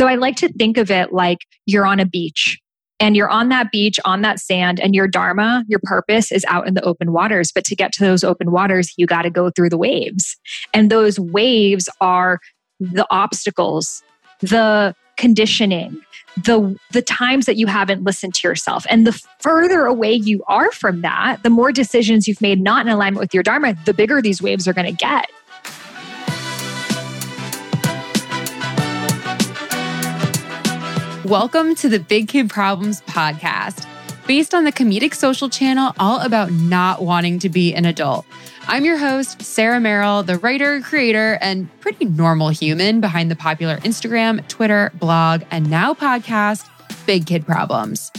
So I like to think of it like you're on a beach and you're on that beach, on that sand, and your Dharma, your purpose is out in the open waters. But to get to those open waters, you got to go through the waves. And those waves are the obstacles, the conditioning, the the times that you haven't listened to yourself and the further away you are from that the more decisions you've made not in alignment with your dharma the bigger these waves are going to get Welcome to the Big Kid Problems podcast, based on the comedic social channel all about not wanting to be an adult. I'm your host, Sarah Merrill, the writer, creator, and pretty normal human behind the popular Instagram, Twitter, blog, and now podcast, Big Kid Problems.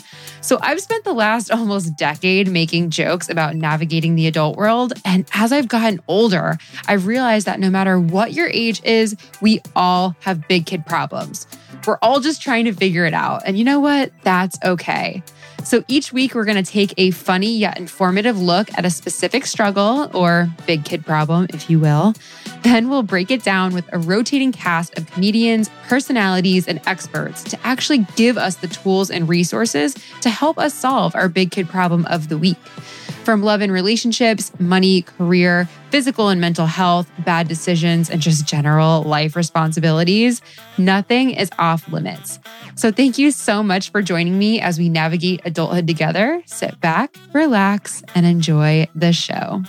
So I've spent the last almost decade making jokes about navigating the adult world. And as I've gotten older, I've realized that no matter what your age is, we all have big kid problems. We're all just trying to figure it out. And you know what? That's okay. So each week, we're going to take a funny yet informative look at a specific struggle or big kid problem, if you will. Then we'll break it down with a rotating cast of comedians, personalities, and experts to actually give us the tools and resources to help us solve our big kid problem of the week. From love and relationships, money, career, physical and mental health, bad decisions, and just general life responsibilities, nothing is off limits. So, thank you so much for joining me as we navigate adulthood together. Sit back, relax, and enjoy the show.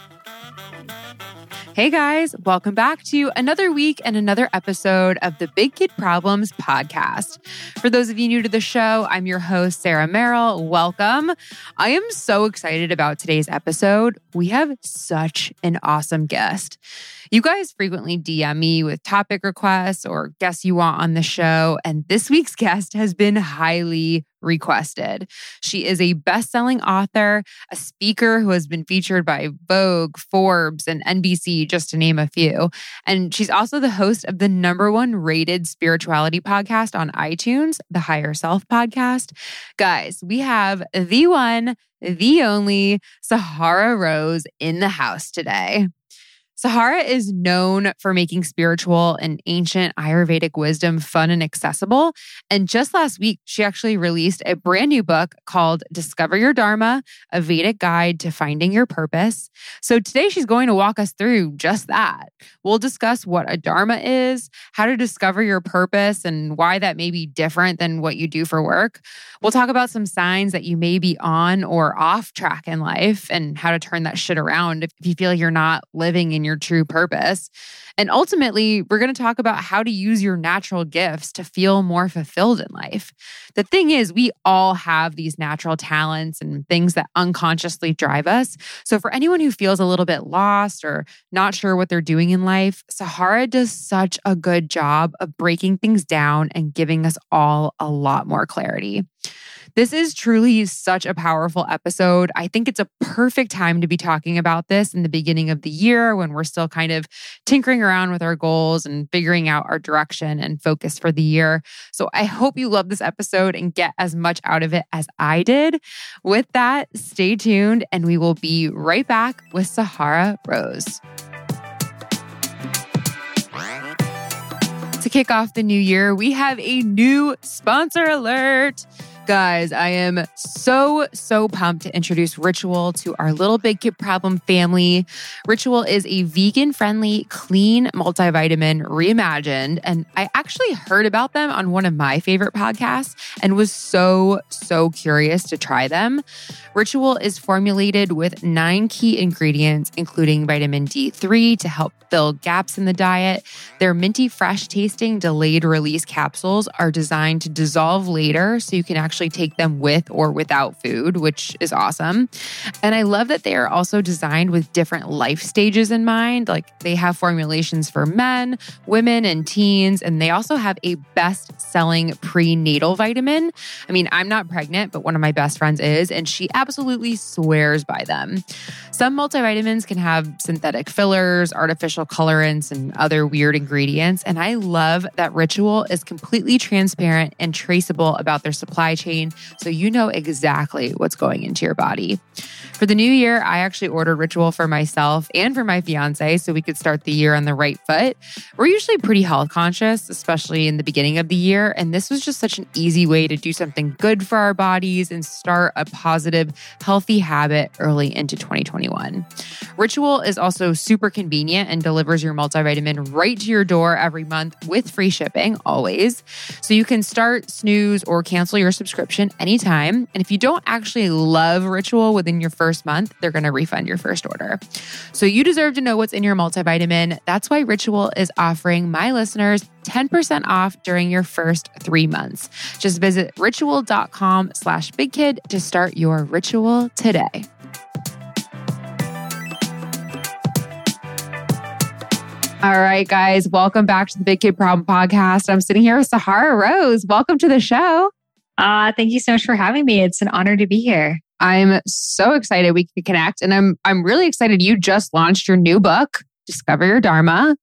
Hey guys, welcome back to another week and another episode of the Big Kid Problems podcast. For those of you new to the show, I'm your host, Sarah Merrill. Welcome. I am so excited about today's episode. We have such an awesome guest. You guys frequently DM me with topic requests or guests you want on the show, and this week's guest has been highly requested. She is a best selling author, a speaker who has been featured by Vogue, Forbes, and NBC, just to name a few. And she's also the host of the number one rated spirituality podcast on iTunes, the Higher Self podcast. Guys, we have the one, the only Sahara Rose in the house today. Sahara is known for making spiritual and ancient Ayurvedic wisdom fun and accessible. And just last week, she actually released a brand new book called Discover Your Dharma, a Vedic guide to finding your purpose. So today she's going to walk us through just that. We'll discuss what a Dharma is, how to discover your purpose, and why that may be different than what you do for work. We'll talk about some signs that you may be on or off track in life and how to turn that shit around if you feel you're not living in your your true purpose. And ultimately, we're going to talk about how to use your natural gifts to feel more fulfilled in life. The thing is, we all have these natural talents and things that unconsciously drive us. So, for anyone who feels a little bit lost or not sure what they're doing in life, Sahara does such a good job of breaking things down and giving us all a lot more clarity. This is truly such a powerful episode. I think it's a perfect time to be talking about this in the beginning of the year when we're still kind of tinkering around with our goals and figuring out our direction and focus for the year. So I hope you love this episode and get as much out of it as I did. With that, stay tuned and we will be right back with Sahara Rose. To kick off the new year, we have a new sponsor alert. Guys, I am so, so pumped to introduce Ritual to our little big kid problem family. Ritual is a vegan friendly, clean multivitamin reimagined. And I actually heard about them on one of my favorite podcasts and was so, so curious to try them. Ritual is formulated with nine key ingredients, including vitamin D3 to help fill gaps in the diet. Their minty fresh tasting delayed release capsules are designed to dissolve later so you can actually take them with or without food, which is awesome. And I love that they are also designed with different life stages in mind. Like they have formulations for men, women, and teens. And they also have a best selling prenatal vitamin. I mean, I'm not pregnant, but one of my best friends is, and she absolutely swears by them. Some multivitamins can have synthetic fillers, artificial colorants, and other weird ingredients. And I love that Ritual is completely transparent and traceable about their supply chain so you know exactly what's going into your body. For the new year, I actually ordered Ritual for myself and for my fiance so we could start the year on the right foot. We're usually pretty health conscious, especially in the beginning of the year, and this was just such an easy way to do something good for our bodies and start a positive, healthy habit early into 2021. Ritual is also super convenient and delivers your multivitamin right to your door every month with free shipping, always. So you can start, snooze, or cancel your subscription anytime. And if you don't actually love Ritual within your first first month, they're going to refund your first order. So you deserve to know what's in your multivitamin. That's why Ritual is offering my listeners 10% off during your first three months. Just visit ritual.com slash bigkid to start your ritual today. All right, guys, welcome back to the Big Kid Problem Podcast. I'm sitting here with Sahara Rose. Welcome to the show. Uh, thank you so much for having me. It's an honor to be here. I'm so excited we can connect. And I'm I'm really excited you just launched your new book, Discover Your Dharma.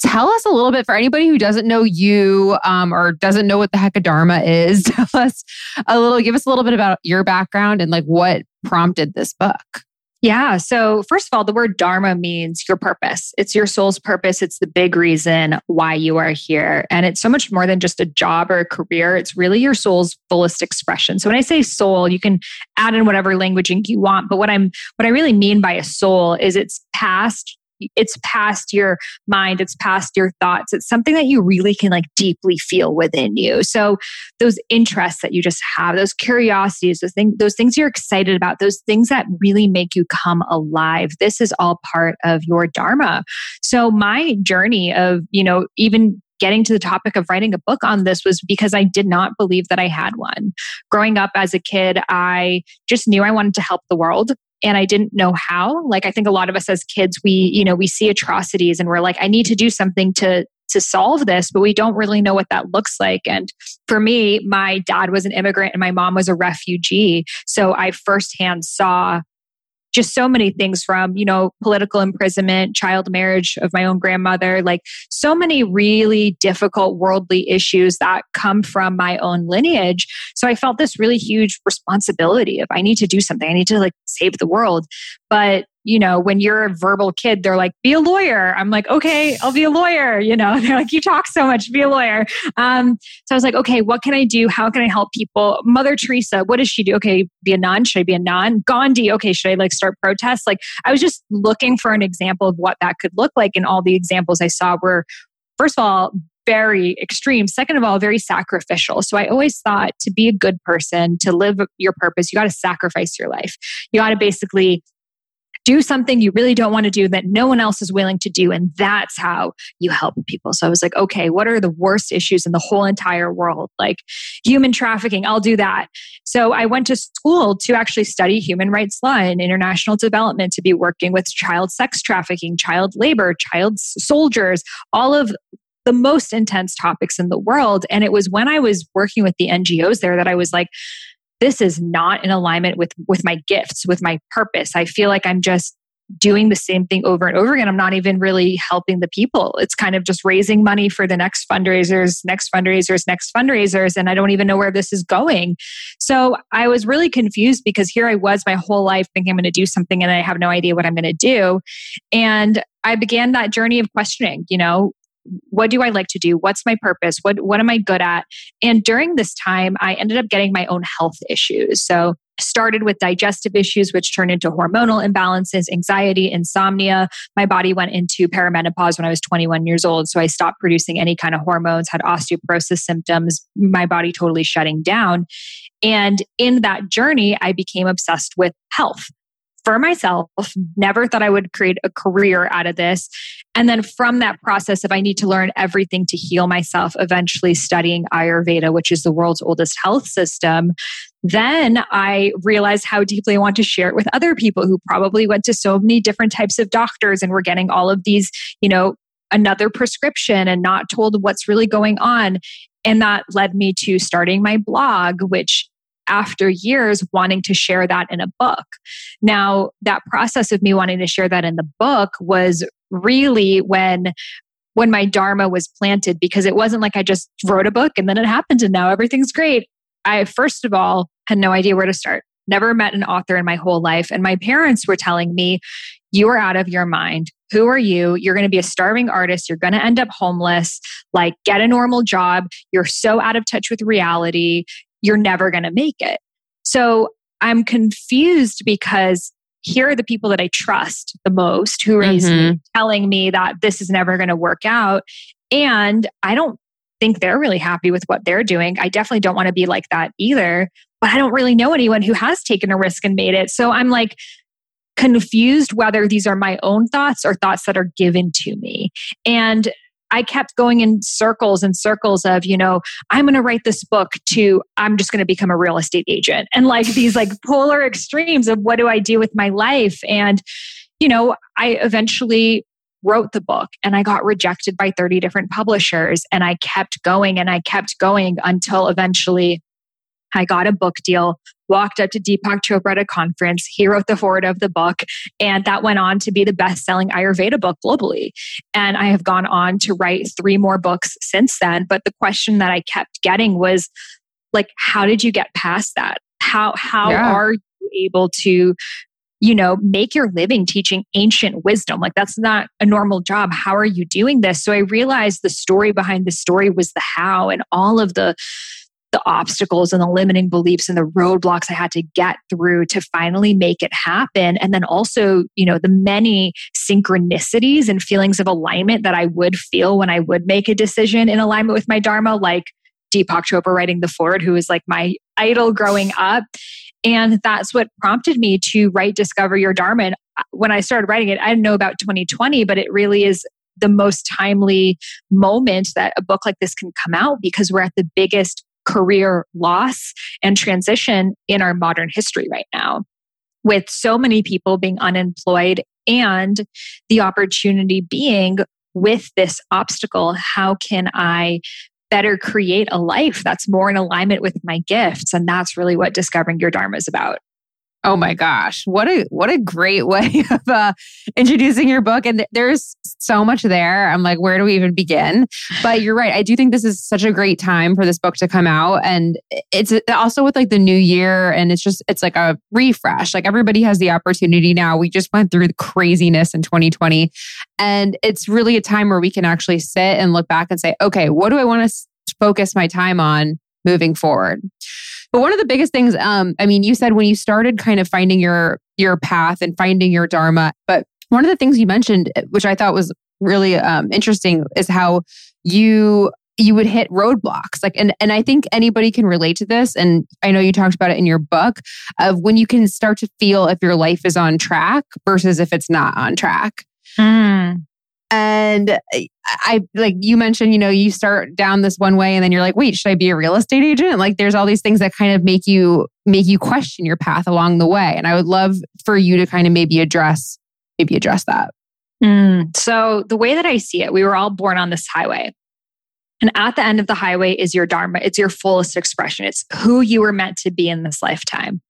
Tell us a little bit for anybody who doesn't know you um, or doesn't know what the heck a Dharma is. Tell us a little, give us a little bit about your background and like what prompted this book. Yeah. So, first of all, the word Dharma means your purpose. It's your soul's purpose. It's the big reason why you are here. And it's so much more than just a job or a career. It's really your soul's fullest expression. So, when I say soul, you can add in whatever languaging you want. But what I'm, what I really mean by a soul is it's past it's past your mind it's past your thoughts. It's something that you really can like deeply feel within you. So those interests that you just have those curiosities those things those things you're excited about those things that really make you come alive this is all part of your dharma. So my journey of you know even getting to the topic of writing a book on this was because I did not believe that I had one. Growing up as a kid, I just knew I wanted to help the world and I didn't know how. Like I think a lot of us as kids, we, you know, we see atrocities and we're like, I need to do something to to solve this, but we don't really know what that looks like. And for me, my dad was an immigrant and my mom was a refugee. So I firsthand saw just so many things from, you know, political imprisonment, child marriage of my own grandmother, like so many really difficult worldly issues that come from my own lineage. So I felt this really huge responsibility of I need to do something. I need to like save the world. But you know, when you're a verbal kid, they're like, be a lawyer. I'm like, okay, I'll be a lawyer. You know, they're like, you talk so much, be a lawyer. Um, so I was like, okay, what can I do? How can I help people? Mother Teresa, what does she do? Okay, be a nun. Should I be a nun? Gandhi, okay, should I like start protests? Like, I was just looking for an example of what that could look like. And all the examples I saw were, first of all, very extreme. Second of all, very sacrificial. So I always thought to be a good person, to live your purpose, you got to sacrifice your life. You got to basically do something you really don't want to do that no one else is willing to do. And that's how you help people. So I was like, okay, what are the worst issues in the whole entire world? Like human trafficking, I'll do that. So I went to school to actually study human rights law and international development, to be working with child sex trafficking, child labor, child soldiers, all of the most intense topics in the world. And it was when I was working with the NGOs there that I was like, this is not in alignment with with my gifts with my purpose. I feel like i'm just doing the same thing over and over again. I'm not even really helping the people. It's kind of just raising money for the next fundraisers next fundraisers next fundraisers and i don't even know where this is going. So i was really confused because here i was my whole life thinking i'm going to do something and i have no idea what i'm going to do. And i began that journey of questioning you know what do I like to do? What's my purpose? What what am I good at? And during this time, I ended up getting my own health issues. So started with digestive issues which turned into hormonal imbalances anxiety insomnia my body went into perimenopause when i was 21 years old so i stopped producing any kind of hormones had osteoporosis symptoms my body totally shutting down and in that journey i became obsessed with health for myself, never thought I would create a career out of this. And then from that process of I need to learn everything to heal myself, eventually studying Ayurveda, which is the world's oldest health system, then I realized how deeply I want to share it with other people who probably went to so many different types of doctors and were getting all of these, you know, another prescription and not told what's really going on. And that led me to starting my blog, which after years wanting to share that in a book. Now, that process of me wanting to share that in the book was really when when my dharma was planted because it wasn't like I just wrote a book and then it happened and now everything's great. I, first of all, had no idea where to start. Never met an author in my whole life. And my parents were telling me, You are out of your mind. Who are you? You're going to be a starving artist. You're going to end up homeless. Like, get a normal job. You're so out of touch with reality. You're never going to make it. So I'm confused because here are the people that I trust the most who raised mm-hmm. me telling me that this is never going to work out. And I don't think they're really happy with what they're doing. I definitely don't want to be like that either, but I don't really know anyone who has taken a risk and made it. So I'm like confused whether these are my own thoughts or thoughts that are given to me. And I kept going in circles and circles of, you know, I'm going to write this book to I'm just going to become a real estate agent and like these like polar extremes of what do I do with my life. And, you know, I eventually wrote the book and I got rejected by 30 different publishers and I kept going and I kept going until eventually I got a book deal, walked up to Deepak Chopra at a conference. He wrote the foreword of the book, and that went on to be the best selling Ayurveda book globally. And I have gone on to write three more books since then. But the question that I kept getting was like, how did you get past that? How, how yeah. are you able to you know, make your living teaching ancient wisdom. Like that's not a normal job. How are you doing this? So I realized the story behind the story was the how and all of the the obstacles and the limiting beliefs and the roadblocks I had to get through to finally make it happen. And then also, you know, the many synchronicities and feelings of alignment that I would feel when I would make a decision in alignment with my Dharma, like Deepak Chopra writing the foreword, who was like my idol growing up. And that's what prompted me to write Discover Your Dharma. And uh, when I started writing it, I didn't know about 2020, but it really is the most timely moment that a book like this can come out because we're at the biggest career loss and transition in our modern history right now. With so many people being unemployed and the opportunity being with this obstacle, how can I better create a life that's more in alignment with my gifts. And that's really what discovering your Dharma is about. Oh my gosh, what a what a great way of uh, introducing your book, and th- there's so much there. I'm like, where do we even begin? But you're right. I do think this is such a great time for this book to come out, and it's also with like the new year, and it's just it's like a refresh. Like everybody has the opportunity now. We just went through the craziness in 2020, and it's really a time where we can actually sit and look back and say, okay, what do I want to focus my time on moving forward? But one of the biggest things, um, I mean, you said when you started kind of finding your your path and finding your dharma, but one of the things you mentioned, eh, which I thought was really um, interesting, is how you you would hit roadblocks like and and I think anybody can relate to this and I know you talked about it in your book of when you can start to feel if your life is on track versus if it's not on track. Mm. And I like you mentioned, you know, you start down this one way and then you're like, wait, should I be a real estate agent? Like there's all these things that kind of make you make you question your path along the way. And I would love for you to kind of maybe address, maybe address that. Mm, so the way that I see it, we were all born on this highway. And at the end of the highway is your Dharma. It's your fullest expression. It's who you were meant to be in this lifetime.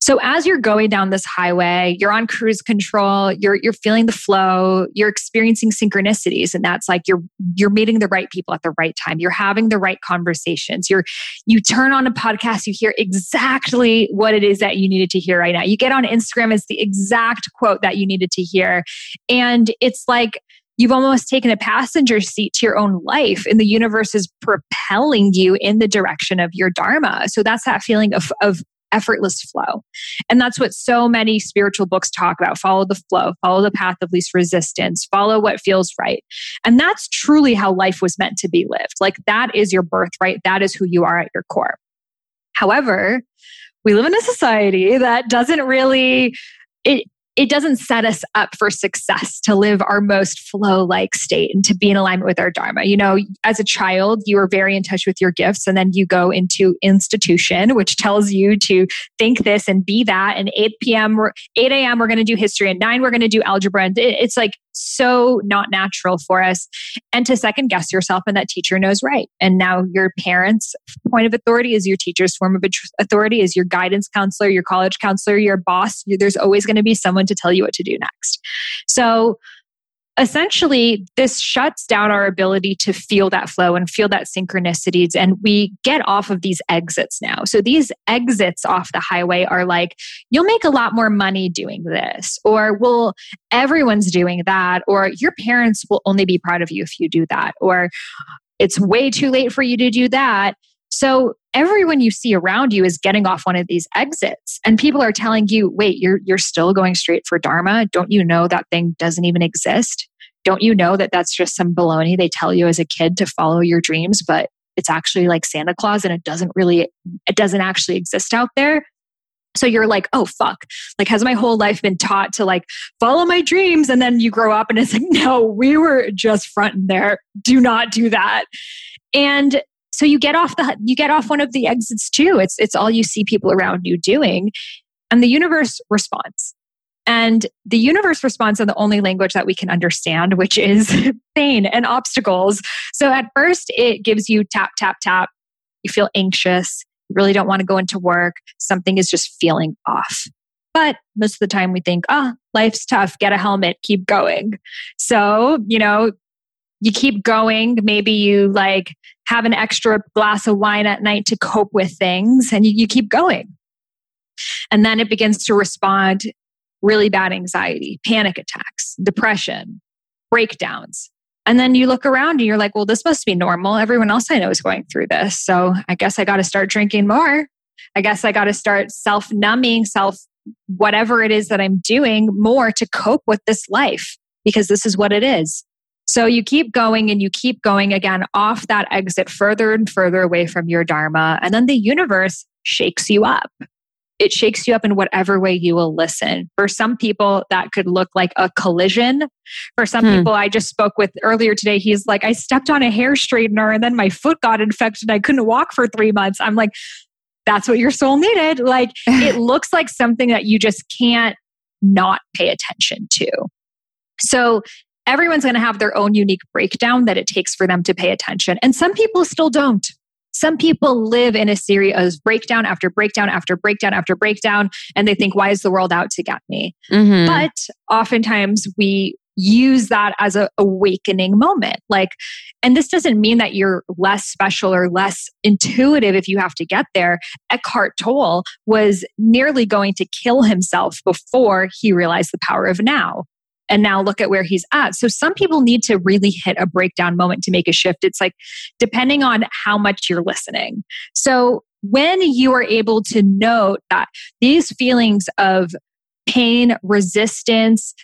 So as you're going down this highway, you're on cruise control, you're you're feeling the flow, you're experiencing synchronicities and that's like you're you're meeting the right people at the right time. You're having the right conversations. You're you turn on a podcast, you hear exactly what it is that you needed to hear right now. You get on Instagram, it's the exact quote that you needed to hear. And it's like you've almost taken a passenger seat to your own life and the universe is propelling you in the direction of your dharma so that's that feeling of, of effortless flow. And that's what so many spiritual books talk about follow the flow, follow the path of least resistance, follow what feels right. And that's truly how life was meant to be lived. Like that is your birthright, that is who you are at your core. However, we live in a society that doesn't really it it doesn't set us up for success to live our most flow like state and to be in alignment with our dharma. You know, as a child, you are very in touch with your gifts, and then you go into institution, which tells you to think this and be that. And 8 p.m., 8 a.m., we're going to do history, and 9, we're going to do algebra. And it's like so not natural for us. And to second guess yourself, and that teacher knows right. And now your parents' point of authority is your teacher's form of authority, is your guidance counselor, your college counselor, your boss. There's always going to be someone to tell you what to do next. So, essentially this shuts down our ability to feel that flow and feel that synchronicities and we get off of these exits now. So these exits off the highway are like you'll make a lot more money doing this or well everyone's doing that or your parents will only be proud of you if you do that or it's way too late for you to do that so everyone you see around you is getting off one of these exits and people are telling you, wait, you're, you're still going straight for Dharma. Don't you know that thing doesn't even exist? Don't you know that that's just some baloney they tell you as a kid to follow your dreams, but it's actually like Santa Claus and it doesn't really, it doesn't actually exist out there. So you're like, oh, fuck. Like, has my whole life been taught to like follow my dreams? And then you grow up and it's like, no, we were just fronting there. Do not do that. And so you get off the you get off one of the exits too. It's it's all you see people around you doing. And the universe responds. And the universe responds in the only language that we can understand which is pain and obstacles. So at first it gives you tap tap tap. You feel anxious. You really don't want to go into work. Something is just feeling off. But most of the time we think oh life's tough. Get a helmet. Keep going. So you know you keep going. Maybe you like have an extra glass of wine at night to cope with things and you, you keep going. And then it begins to respond really bad anxiety, panic attacks, depression, breakdowns. And then you look around and you're like, well, this must be normal. Everyone else I know is going through this. So I guess I got to start drinking more. I guess I got to start self numbing, self whatever it is that I'm doing more to cope with this life because this is what it is. So you keep going and you keep going again off that exit further and further away from your Dharma. And then the universe shakes you up. It shakes you up in whatever way you will listen. For some people, that could look like a collision. For some hmm. people, I just spoke with earlier today, he's like, I stepped on a hair straightener and then my foot got infected. I couldn't walk for three months. I'm like, that's what your soul needed. Like, it looks like something that you just can't not pay attention to. So everyone's going to have their own unique breakdown that it takes for them to pay attention. And some people still don't. Some people live in a series of breakdown after breakdown after breakdown after breakdown, and they think, why is the world out to get me? Mm-hmm. But oftentimes we use that as a awakening moment like and this doesn't mean that you're less special or less intuitive if you have to get there eckhart tolle was nearly going to kill himself before he realized the power of now and now look at where he's at. So some people need to really hit a breakdown moment to make a shift. It's like depending on how much you're listening. So when you are able to note that these feelings of pain, resistance,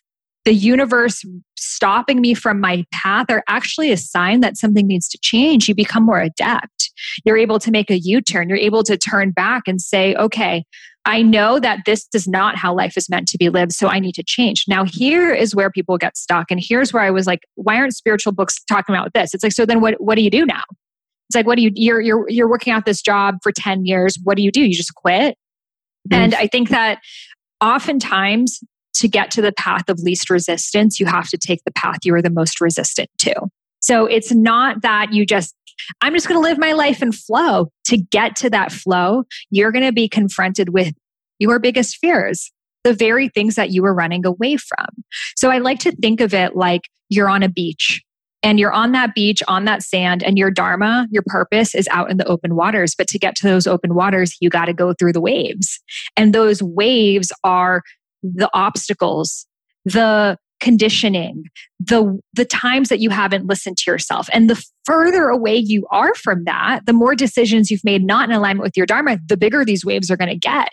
the universe stopping me from my path are actually a sign that something needs to change. You become more adept. You're able to make a U turn. You're able to turn back and say, okay, I know that this is not how life is meant to be lived, so I need to change. Now, here is where people get stuck. And here's where I was like, why aren't spiritual books talking about this? It's like, so then what, what do you do now? It's like, what do you, you're, you're, you're working out this job for 10 years. What do you do? You just quit. Mm-hmm. And I think that oftentimes to get to the path of least resistance, you have to take the path you are the most resistant to. So it's not that you just I'm just going to live my life and flow. To get to that flow, you're going to be confronted with your biggest fears, the very things that you were running away from. So I like to think of it like you're on a beach and you're on that beach, on that sand, and your Dharma, your purpose is out in the open waters. But to get to those open waters, you got to go through the waves. And those waves are the obstacles, the conditioning, the the times that you haven't listened to yourself. And the further away you are from that, the more decisions you've made not in alignment with your dharma, the bigger these waves are going to get.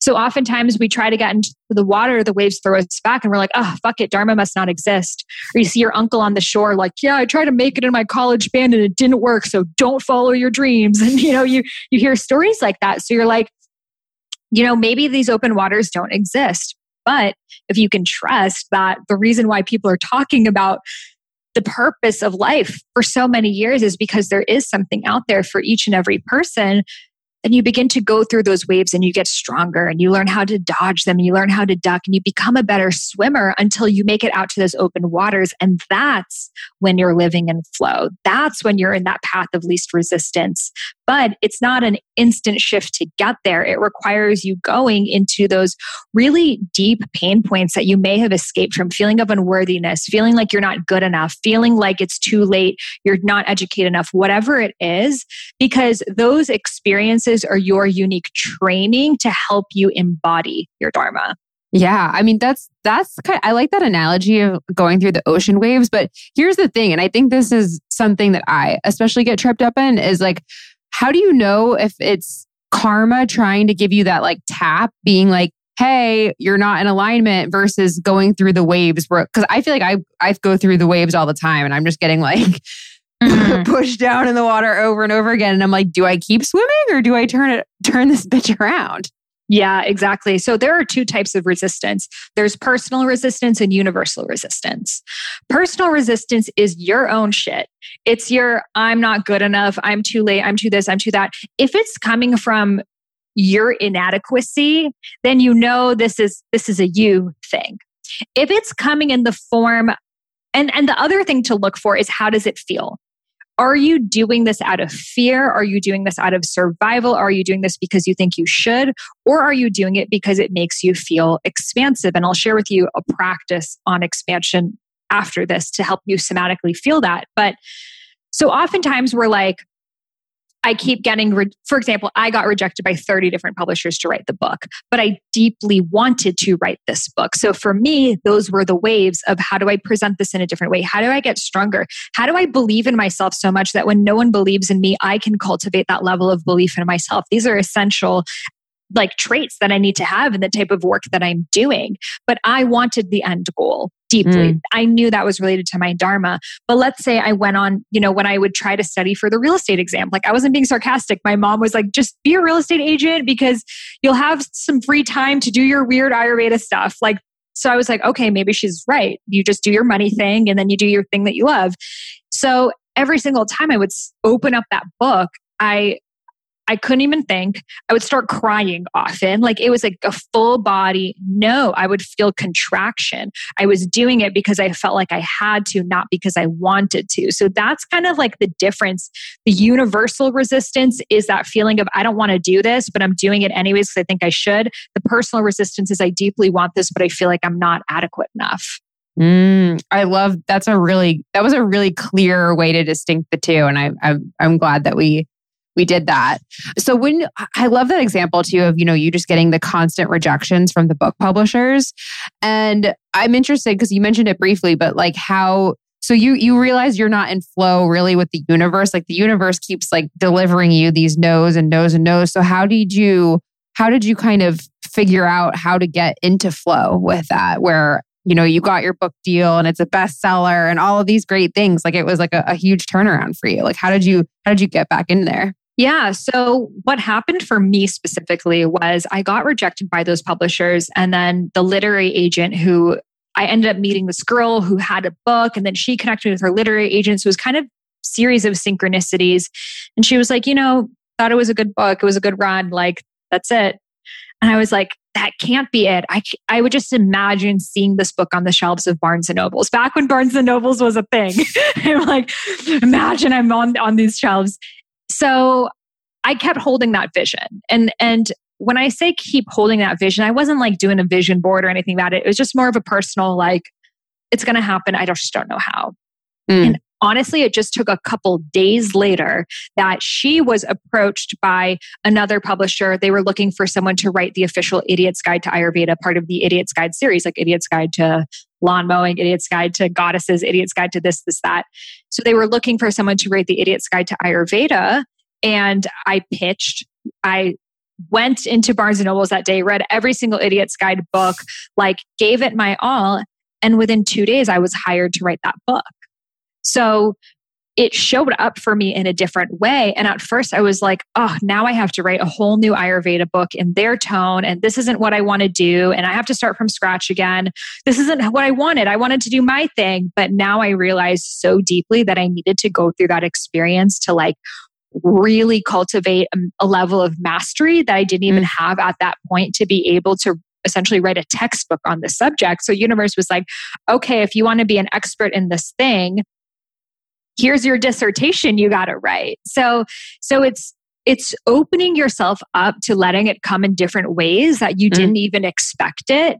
So oftentimes we try to get into the water, the waves throw us back, and we're like, oh, fuck it, Dharma must not exist. Or you see your uncle on the shore, like, yeah, I tried to make it in my college band and it didn't work. So don't follow your dreams. And you know, you you hear stories like that. So you're like, you know, maybe these open waters don't exist. But if you can trust that the reason why people are talking about the purpose of life for so many years is because there is something out there for each and every person then you begin to go through those waves and you get stronger and you learn how to dodge them and you learn how to duck and you become a better swimmer until you make it out to those open waters. And that's when you're living in flow. That's when you're in that path of least resistance. But it's not an instant shift to get there. It requires you going into those really deep pain points that you may have escaped from feeling of unworthiness, feeling like you're not good enough, feeling like it's too late, you're not educated enough, whatever it is, because those experiences are your unique training to help you embody your Dharma. Yeah, I mean that's that's kind of, I like that analogy of going through the ocean waves, but here's the thing and I think this is something that I especially get tripped up in is like how do you know if it's karma trying to give you that like tap being like hey, you're not in alignment versus going through the waves cuz I feel like I I go through the waves all the time and I'm just getting like mm. pushed down in the water over and over again and I'm like do I keep swimming or do I turn it turn this bitch around? Yeah, exactly. So there are two types of resistance there's personal resistance and universal resistance. Personal resistance is your own shit. It's your, I'm not good enough, I'm too late, I'm too this, I'm too that. If it's coming from your inadequacy, then you know this is this is a you thing. If it's coming in the form and and the other thing to look for is how does it feel? Are you doing this out of fear? Are you doing this out of survival? Are you doing this because you think you should? Or are you doing it because it makes you feel expansive? And I'll share with you a practice on expansion after this to help you somatically feel that. But so oftentimes we're like, I keep getting, re- for example, I got rejected by 30 different publishers to write the book, but I deeply wanted to write this book. So for me, those were the waves of how do I present this in a different way? How do I get stronger? How do I believe in myself so much that when no one believes in me, I can cultivate that level of belief in myself? These are essential like traits that I need to have in the type of work that I'm doing. But I wanted the end goal deeply. Mm. I knew that was related to my Dharma. But let's say I went on, you know, when I would try to study for the real estate exam, like I wasn't being sarcastic. My mom was like, just be a real estate agent because you'll have some free time to do your weird Ayurveda stuff. Like, so I was like, okay, maybe she's right. You just do your money thing and then you do your thing that you love. So every single time I would open up that book, I I couldn't even think. I would start crying often. Like it was like a full body no. I would feel contraction. I was doing it because I felt like I had to, not because I wanted to. So that's kind of like the difference. The universal resistance is that feeling of I don't want to do this, but I'm doing it anyways because I think I should. The personal resistance is I deeply want this, but I feel like I'm not adequate enough. Mm, I love that's a really that was a really clear way to distinct the two, and I, I I'm glad that we we did that. So when I love that example too of, you know, you just getting the constant rejections from the book publishers. And I'm interested because you mentioned it briefly, but like how so you you realize you're not in flow really with the universe. Like the universe keeps like delivering you these no's and no's and no's. So how did you how did you kind of figure out how to get into flow with that where you know you got your book deal and it's a bestseller and all of these great things like it was like a, a huge turnaround for you like how did you how did you get back in there yeah. So, what happened for me specifically was I got rejected by those publishers. And then the literary agent who I ended up meeting this girl who had a book, and then she connected with her literary agent. So, it was kind of series of synchronicities. And she was like, you know, thought it was a good book. It was a good run. Like, that's it. And I was like, that can't be it. I, I would just imagine seeing this book on the shelves of Barnes and Nobles back when Barnes and Nobles was a thing. I'm like, imagine I'm on, on these shelves. So I kept holding that vision. And and when I say keep holding that vision, I wasn't like doing a vision board or anything about it. It was just more of a personal like it's going to happen. I just don't know how. Mm. And honestly, it just took a couple days later that she was approached by another publisher. They were looking for someone to write the official Idiot's Guide to Ayurveda, part of the Idiot's Guide series, like Idiot's Guide to lawn mowing, Idiot's Guide to Goddesses, Idiot's Guide to this, this, that. So they were looking for someone to write the Idiot's Guide to Ayurveda. And I pitched, I went into Barnes and Nobles that day, read every single Idiot's Guide book, like gave it my all. And within two days, I was hired to write that book. So it showed up for me in a different way. And at first, I was like, oh, now I have to write a whole new Ayurveda book in their tone. And this isn't what I want to do. And I have to start from scratch again. This isn't what I wanted. I wanted to do my thing. But now I realized so deeply that I needed to go through that experience to like really cultivate a, level of mastery that I didn't even mm. have at that point to be able to essentially write a textbook on the subject. So universe was like, okay, if you want to be an expert in this thing, here's your dissertation you got to write. So so it's it's opening yourself up to letting it come in different ways that you mm. didn't even expect it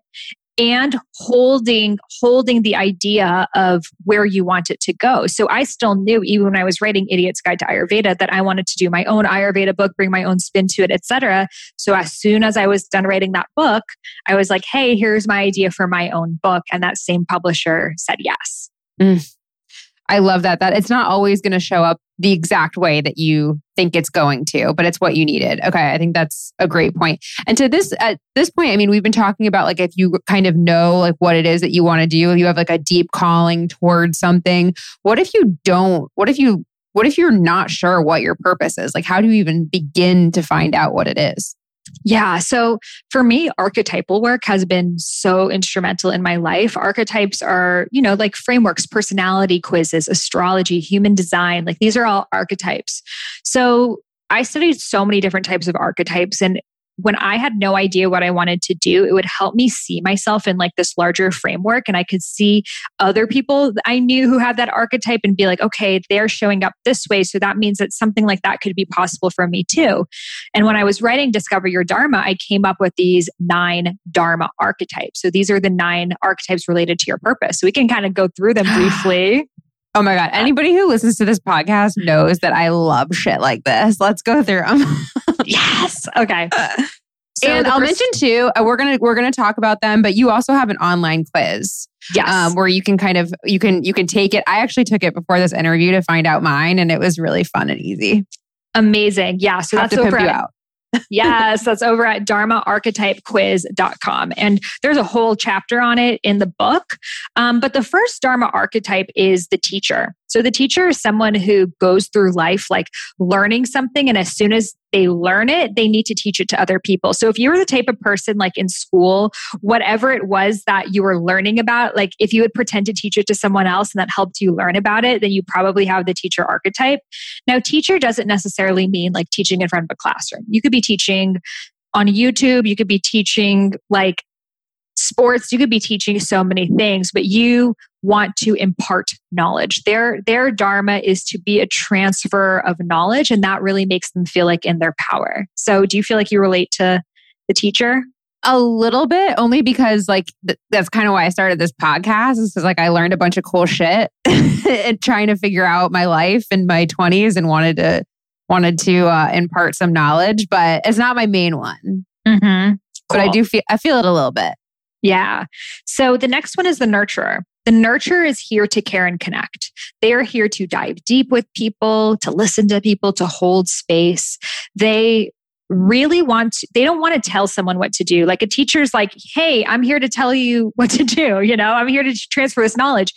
and holding holding the idea of where you want it to go. So I still knew even when I was writing Idiot's Guide to Ayurveda that I wanted to do my own Ayurveda book, bring my own spin to it, etc. So as soon as I was done writing that book, I was like, "Hey, here's my idea for my own book." And that same publisher said yes. Mm. I love that. That it's not always going to show up the exact way that you think it's going to, but it's what you needed. Okay, I think that's a great point. And to this at this point, I mean, we've been talking about like if you kind of know like what it is that you want to do, if you have like a deep calling towards something. What if you don't? What if you what if you're not sure what your purpose is? Like how do you even begin to find out what it is? Yeah. So for me, archetypal work has been so instrumental in my life. Archetypes are, you know, like frameworks, personality quizzes, astrology, human design. Like these are all archetypes. So I studied so many different types of archetypes. And when I had no idea what I wanted to do, it would help me see myself in like this larger framework. And I could see other people I knew who had that archetype and be like, okay, they're showing up this way. So that means that something like that could be possible for me too. And when I was writing Discover Your Dharma, I came up with these nine Dharma archetypes. So these are the nine archetypes related to your purpose. So we can kind of go through them briefly. Oh my God. Anybody who listens to this podcast knows that I love shit like this. Let's go through them. yes. Okay. So and I'll mention too, uh, we're gonna we're gonna talk about them, but you also have an online quiz. Yes. Um, where you can kind of you can you can take it. I actually took it before this interview to find out mine, and it was really fun and easy. Amazing. Yeah. So that's over at, yes, that's over at dharmaarchetypequiz.com. And there's a whole chapter on it in the book. Um, but the first Dharma archetype is the teacher. So the teacher is someone who goes through life like learning something, and as soon as they learn it, they need to teach it to other people. So if you were the type of person like in school, whatever it was that you were learning about, like if you would pretend to teach it to someone else and that helped you learn about it, then you probably have the teacher archetype. Now, teacher doesn't necessarily mean like teaching in front of a classroom. You could be teaching on YouTube, you could be teaching like sports you could be teaching so many things but you want to impart knowledge. Their their dharma is to be a transfer of knowledge and that really makes them feel like in their power. So do you feel like you relate to the teacher? A little bit only because like th- that's kind of why i started this podcast is because like i learned a bunch of cool shit and trying to figure out my life in my 20s and wanted to wanted to uh, impart some knowledge but it's not my main one. Mm-hmm. cool. but i do feel i feel it a little bit yeah. So the next one is the nurturer. The nurturer is here to care and connect. They are here to dive deep with people, to listen to people, to hold space. They really want to, they don't want to tell someone what to do. Like a teacher's like, "Hey, I'm here to tell you what to do, you know? I'm here to transfer this knowledge."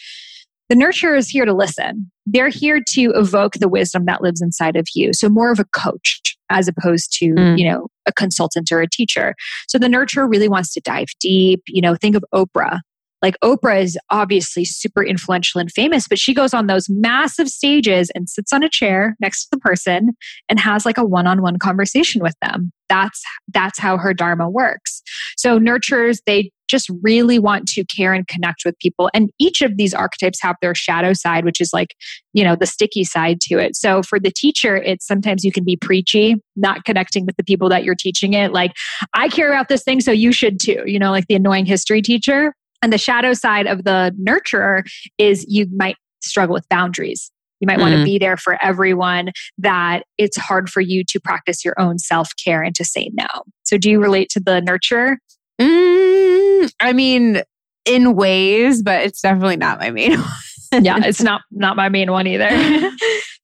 The nurturer is here to listen. They're here to evoke the wisdom that lives inside of you. So more of a coach as opposed to, mm. you know, a consultant or a teacher. So the nurturer really wants to dive deep. You know, think of Oprah. Like Oprah is obviously super influential and famous, but she goes on those massive stages and sits on a chair next to the person and has like a one-on-one conversation with them. That's that's how her dharma works. So nurturers, they just really want to care and connect with people. And each of these archetypes have their shadow side, which is like, you know, the sticky side to it. So for the teacher, it's sometimes you can be preachy, not connecting with the people that you're teaching it. Like, I care about this thing, so you should too, you know, like the annoying history teacher. And the shadow side of the nurturer is you might struggle with boundaries. You might mm-hmm. want to be there for everyone, that it's hard for you to practice your own self care and to say no. So, do you relate to the nurturer? Mm, I mean, in ways, but it's definitely not my main one. yeah, it's not not my main one either.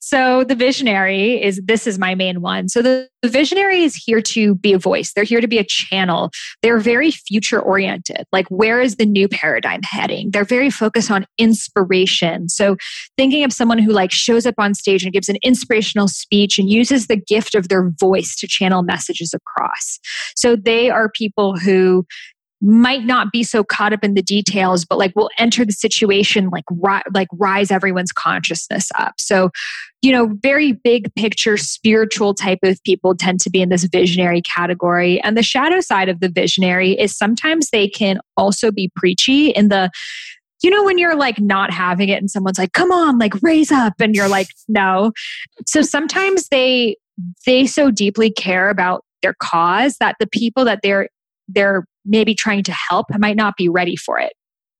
So the visionary is this is my main one. So the, the visionary is here to be a voice. They're here to be a channel. They're very future oriented. Like where is the new paradigm heading? They're very focused on inspiration. So thinking of someone who like shows up on stage and gives an inspirational speech and uses the gift of their voice to channel messages across. So they are people who might not be so caught up in the details but like will enter the situation like ri- like rise everyone's consciousness up so you know very big picture spiritual type of people tend to be in this visionary category and the shadow side of the visionary is sometimes they can also be preachy in the you know when you're like not having it and someone's like come on like raise up and you're like no so sometimes they they so deeply care about their cause that the people that they're they're maybe trying to help might not be ready for it.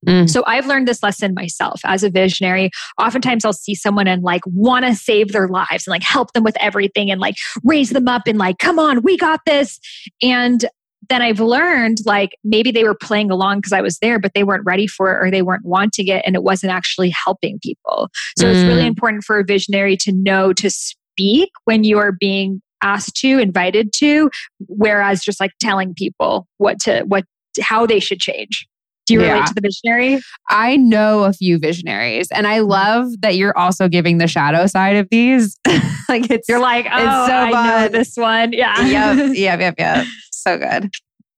Mm. So I've learned this lesson myself as a visionary. Oftentimes I'll see someone and like want to save their lives and like help them with everything and like raise them up and like, come on, we got this. And then I've learned like maybe they were playing along because I was there, but they weren't ready for it or they weren't wanting it and it wasn't actually helping people. So mm. it's really mm. important for a visionary to know to speak when you are being asked to, invited to, whereas just like telling people what to, what, how they should change. Do you yeah. relate to the visionary? I know a few visionaries, and I love that you're also giving the shadow side of these. like it's you're like, oh, it's so I fun. know this one. Yeah. yep. Yep. Yep. Yep. So good.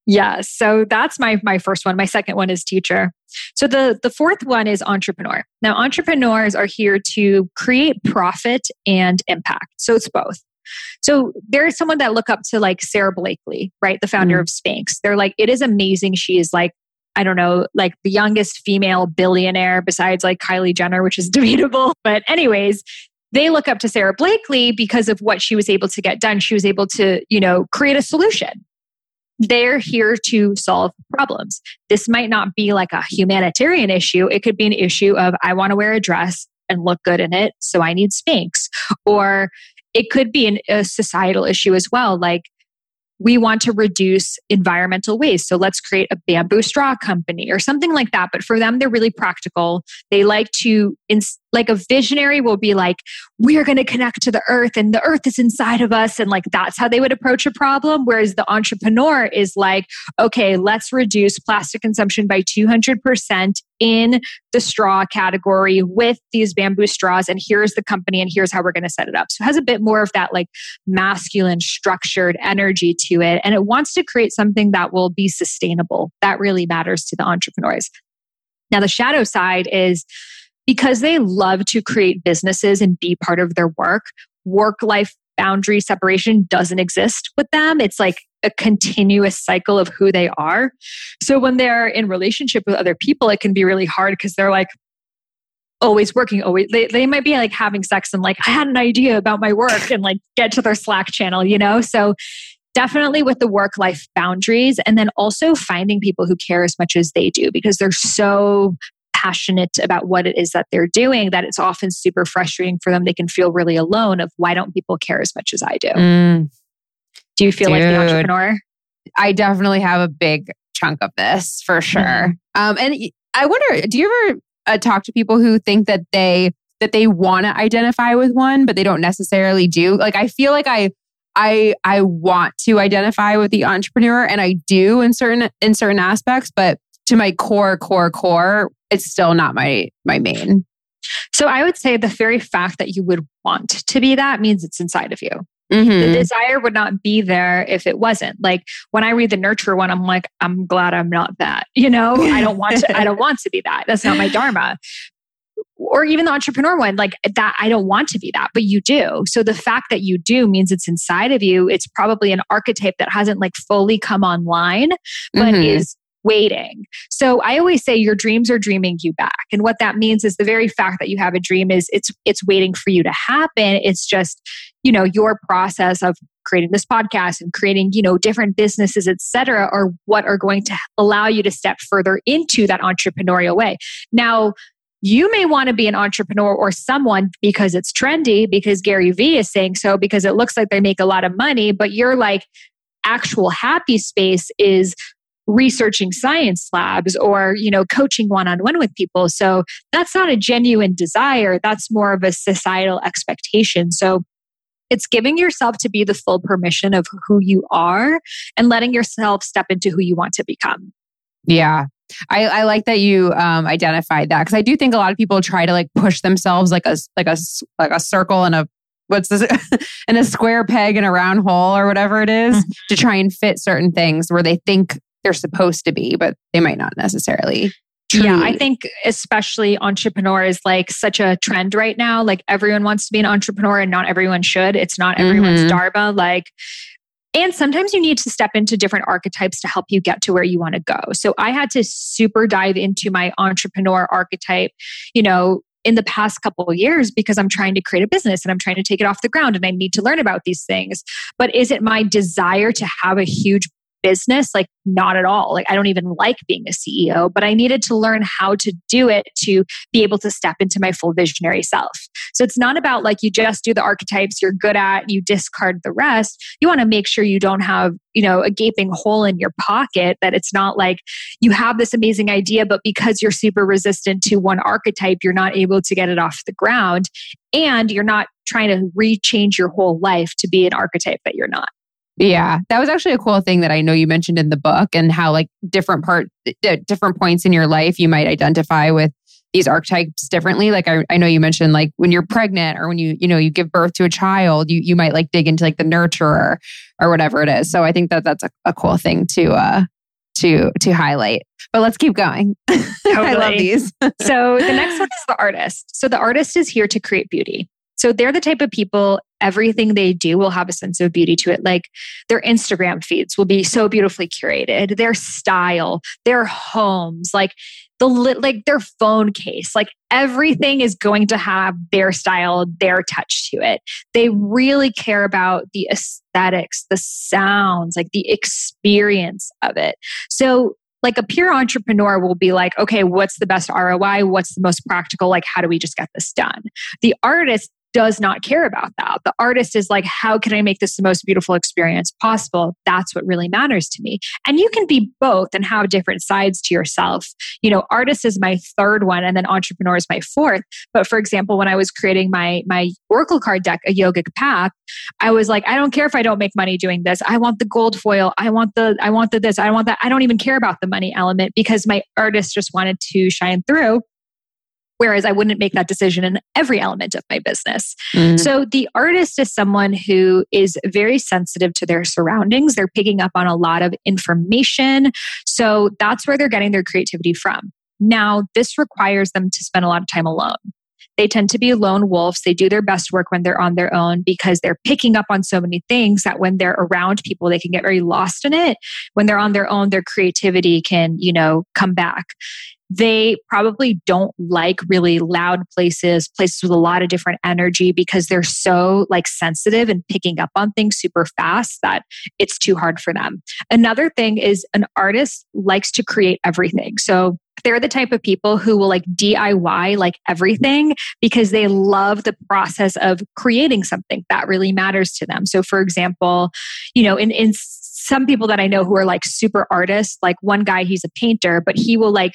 Yeah. So that's my my first one. My second one is teacher. So the the fourth one is entrepreneur. Now entrepreneurs are here to create profit and impact. So it's both. So there's someone that look up to like Sara Blakely, right? The founder mm. of Spanx. They're like, it is amazing. She is like I don't know, like the youngest female billionaire besides like Kylie Jenner, which is debatable. But, anyways, they look up to Sara Blakely because of what she was able to get done. She was able to, you know, create a solution. They're here to solve problems. This might not be like a humanitarian issue. It could be an issue of, I want to wear a dress and look good in it, so I need Spanx. Or it could be an, a societal issue as well. Like, we want to reduce environmental waste. So let's create a bamboo straw company or something like that. But for them, they're really practical. They like to, like a visionary will be like, we are going to connect to the earth and the earth is inside of us. And like that's how they would approach a problem. Whereas the entrepreneur is like, okay, let's reduce plastic consumption by 200% in the straw category with these bamboo straws. And here's the company and here's how we're going to set it up. So it has a bit more of that like masculine, structured energy to it. And it wants to create something that will be sustainable. That really matters to the entrepreneurs. Now, the shadow side is because they love to create businesses and be part of their work, work life boundary separation doesn't exist with them. It's like a continuous cycle of who they are. So when they're in relationship with other people, it can be really hard because they're like, always working always they, they might be like having sex and like i had an idea about my work and like get to their slack channel you know so definitely with the work life boundaries and then also finding people who care as much as they do because they're so passionate about what it is that they're doing that it's often super frustrating for them. They can feel really alone of why don't people care as much as I do? Mm. Do you feel Dude, like the entrepreneur? I definitely have a big chunk of this for sure. Mm-hmm. Um, and I wonder, do you ever uh, talk to people who think that they that they want to identify with one, but they don't necessarily do? Like, I feel like I I I want to identify with the entrepreneur, and I do in certain in certain aspects, but to my core, core, core, it's still not my my main. So I would say the very fact that you would want to be that means it's inside of you. Mm-hmm. The desire would not be there if it wasn't. Like when I read the nurture one, I'm like, I'm glad I'm not that. You know, I don't want to, I don't want to be that. That's not my dharma. Or even the entrepreneur one, like that, I don't want to be that, but you do. So the fact that you do means it's inside of you. It's probably an archetype that hasn't like fully come online, but mm-hmm. is waiting. So I always say your dreams are dreaming you back. And what that means is the very fact that you have a dream is it's it's waiting for you to happen. It's just, you know, your process of creating this podcast and creating, you know, different businesses, etc., are what are going to allow you to step further into that entrepreneurial way. Now, you may want to be an entrepreneur or someone because it's trendy, because Gary Vee is saying so, because it looks like they make a lot of money, but you're like, actual happy space is researching science labs or you know coaching one-on-one with people. So that's not a genuine desire. That's more of a societal expectation. So it's giving yourself to be the full permission of who you are and letting yourself step into who you want to become. Yeah. I, I like that you um, identified that because I do think a lot of people try to like push themselves like a like a like a circle and a what's this in a square peg in a round hole or whatever it is, mm-hmm. to try and fit certain things where they think they're supposed to be, but they might not necessarily. Truly. Yeah, I think especially entrepreneur is like such a trend right now. Like everyone wants to be an entrepreneur and not everyone should. It's not everyone's mm-hmm. dharma. Like and sometimes you need to step into different archetypes to help you get to where you want to go. So I had to super dive into my entrepreneur archetype, you know, in the past couple of years because I'm trying to create a business and I'm trying to take it off the ground and I need to learn about these things. But is it my desire to have a huge business like not at all. Like i don't even like being a ceo but i needed to learn how to do it to be able to step into my full visionary self. So it's not about like you just do the archetypes you're good at you discard the rest. You want to make sure you don't have you know a gaping hole in your pocket that it's not like you have this amazing idea but because you're super resistant to one archetype you're not able to get it off the ground and you're not trying to rechange your whole life to be an archetype that you're not yeah, that was actually a cool thing that I know you mentioned in the book and how like different part different points in your life you might identify with these archetypes differently. Like I, I know you mentioned like when you're pregnant or when you, you know, you give birth to a child, you you might like dig into like the nurturer or whatever it is. So I think that that's a, a cool thing to uh to to highlight. But let's keep going. Totally. I love these. so the next one is the artist. So the artist is here to create beauty. So they're the type of people, everything they do will have a sense of beauty to it. Like their Instagram feeds will be so beautifully curated, their style, their homes, like the like their phone case, like everything is going to have their style, their touch to it. They really care about the aesthetics, the sounds, like the experience of it. So like a pure entrepreneur will be like, okay, what's the best ROI? What's the most practical? Like, how do we just get this done? The artist does not care about that. The artist is like, how can I make this the most beautiful experience possible? That's what really matters to me. And you can be both and have different sides to yourself. You know, artist is my third one and then entrepreneur is my fourth. But for example, when I was creating my my Oracle card deck, a yogic path, I was like, I don't care if I don't make money doing this. I want the gold foil. I want the I want the this. I want that. I don't even care about the money element because my artist just wanted to shine through. Whereas I wouldn't make that decision in every element of my business. Mm. So the artist is someone who is very sensitive to their surroundings. They're picking up on a lot of information. So that's where they're getting their creativity from. Now, this requires them to spend a lot of time alone. They tend to be lone wolves. They do their best work when they're on their own because they're picking up on so many things that when they're around people, they can get very lost in it. When they're on their own, their creativity can, you know, come back they probably don't like really loud places, places with a lot of different energy because they're so like sensitive and picking up on things super fast that it's too hard for them. Another thing is an artist likes to create everything. So they're the type of people who will like DIY like everything because they love the process of creating something that really matters to them. So for example, you know, in in some people that I know who are like super artists, like one guy, he's a painter, but he will like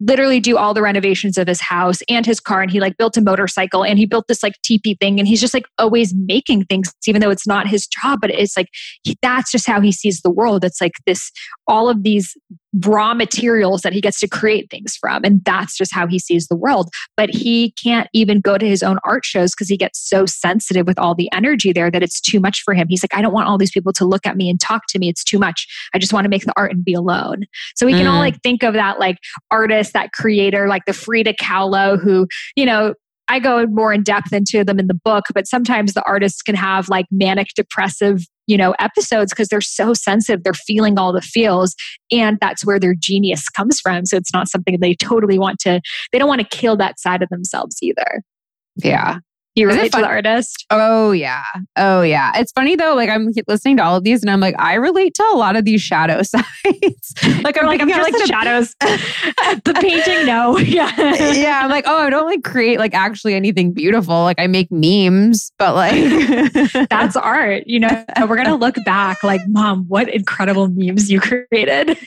literally do all the renovations of his house and his car and he like built a motorcycle and he built this like teepee thing and he's just like always making things even though it's not his job but it's like he, that's just how he sees the world it's like this all of these raw materials that he gets to create things from. And that's just how he sees the world. But he can't even go to his own art shows because he gets so sensitive with all the energy there that it's too much for him. He's like, I don't want all these people to look at me and talk to me. It's too much. I just want to make the art and be alone. So we can mm. all like think of that like artist, that creator, like the Frida Kahlo who, you know, I go more in depth into them in the book, but sometimes the artists can have like manic depressive you know episodes because they're so sensitive they're feeling all the feels and that's where their genius comes from so it's not something they totally want to they don't want to kill that side of themselves either. Yeah you relate to the artist? Oh yeah. Oh yeah. It's funny though, like I'm listening to all of these and I'm like, I relate to a lot of these shadow sides. like I'm like, I'm just like the shadows. the painting, no. Yeah. yeah. I'm like, oh, I don't like create like actually anything beautiful. Like I make memes, but like that's art. You know, And we're gonna look back like, mom, what incredible memes you created.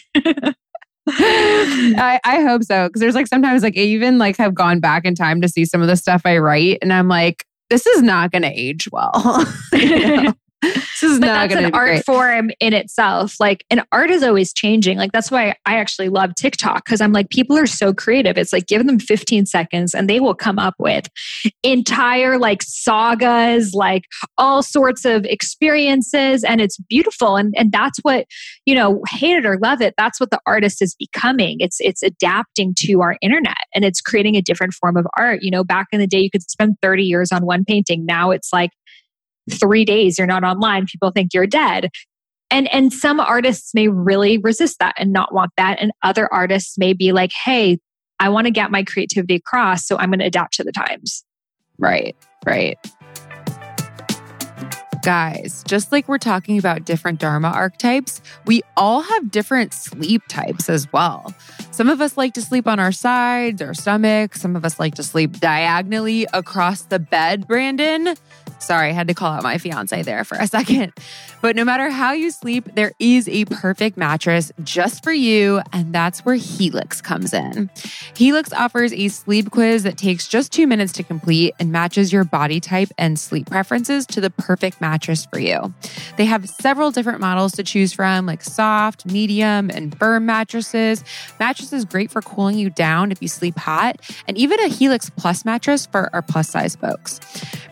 I, I hope so. Cause there's like sometimes like I even like have gone back in time to see some of the stuff I write and I'm like, this is not gonna age well. you know? This is but not that's an art great. form in itself. Like, an art is always changing. Like, that's why I actually love TikTok because I'm like, people are so creative. It's like, give them 15 seconds and they will come up with entire like sagas, like all sorts of experiences. And it's beautiful. And, and that's what, you know, hate it or love it, that's what the artist is becoming. It's, it's adapting to our internet and it's creating a different form of art. You know, back in the day, you could spend 30 years on one painting. Now it's like, three days you're not online, people think you're dead. And, and some artists may really resist that and not want that. And other artists may be like, hey, I want to get my creativity across. So I'm going to adapt to the times. Right, right. Guys, just like we're talking about different Dharma archetypes, we all have different sleep types as well. Some of us like to sleep on our sides or stomach. Some of us like to sleep diagonally across the bed, Brandon. Sorry, I had to call out my fiance there for a second. But no matter how you sleep, there is a perfect mattress just for you, and that's where Helix comes in. Helix offers a sleep quiz that takes just two minutes to complete and matches your body type and sleep preferences to the perfect mattress for you. They have several different models to choose from, like soft, medium, and firm mattresses. Mattresses great for cooling you down if you sleep hot, and even a Helix Plus mattress for our plus size folks.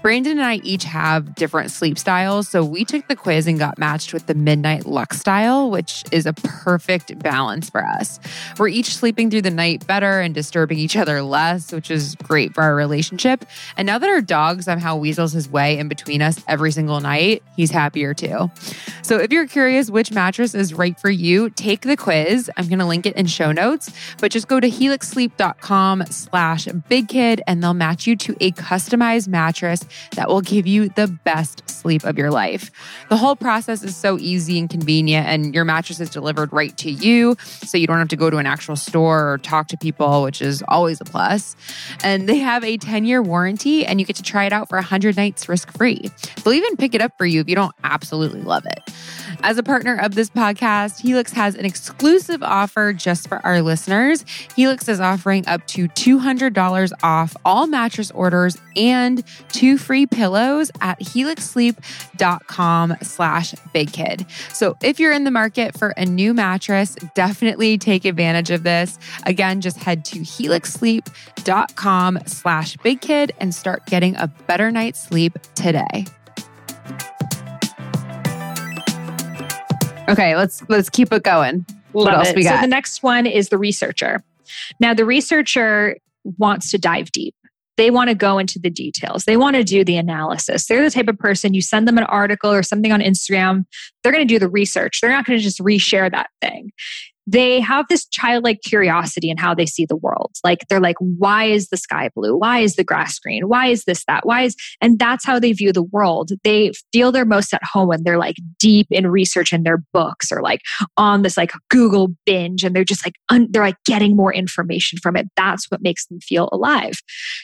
Brandon and I each have different sleep styles, so we took the quiz and got matched with the Midnight Luxe style, which is a perfect balance for us. We're each sleeping through the night better and disturbing each other less, which is great for our relationship. And now that our dog somehow weasels his way in between us every single night, he's happier too. So if you're curious which mattress is right for you, take the quiz. I'm going to link it in show notes, but just go to helixsleep.com slash bigkid and they'll match you to a customized mattress that will give you the best sleep of your life. The whole process is so easy and convenient, and your mattress is delivered right to you. So you don't have to go to an actual store or talk to people, which is always a plus. And they have a 10 year warranty, and you get to try it out for 100 nights risk free. They'll even pick it up for you if you don't absolutely love it. As a partner of this podcast, Helix has an exclusive offer just for our listeners. Helix is offering up to $200 off all mattress orders and two free pillows at helixsleep.com slash bigkid. So if you're in the market for a new mattress, definitely take advantage of this. Again, just head to helixsleep.com slash bigkid and start getting a better night's sleep today. Okay, let's let's keep it going. Love what else it. we got? So the next one is the researcher. Now the researcher wants to dive deep. They want to go into the details. They want to do the analysis. They're the type of person you send them an article or something on Instagram, they're going to do the research. They're not going to just reshare that thing they have this childlike curiosity in how they see the world. Like they're like, why is the sky blue? Why is the grass green? Why is this that? Why is, and that's how they view the world. They feel they're most at home when they're like deep in research in their books or like on this like Google binge and they're just like, un, they're like getting more information from it. That's what makes them feel alive.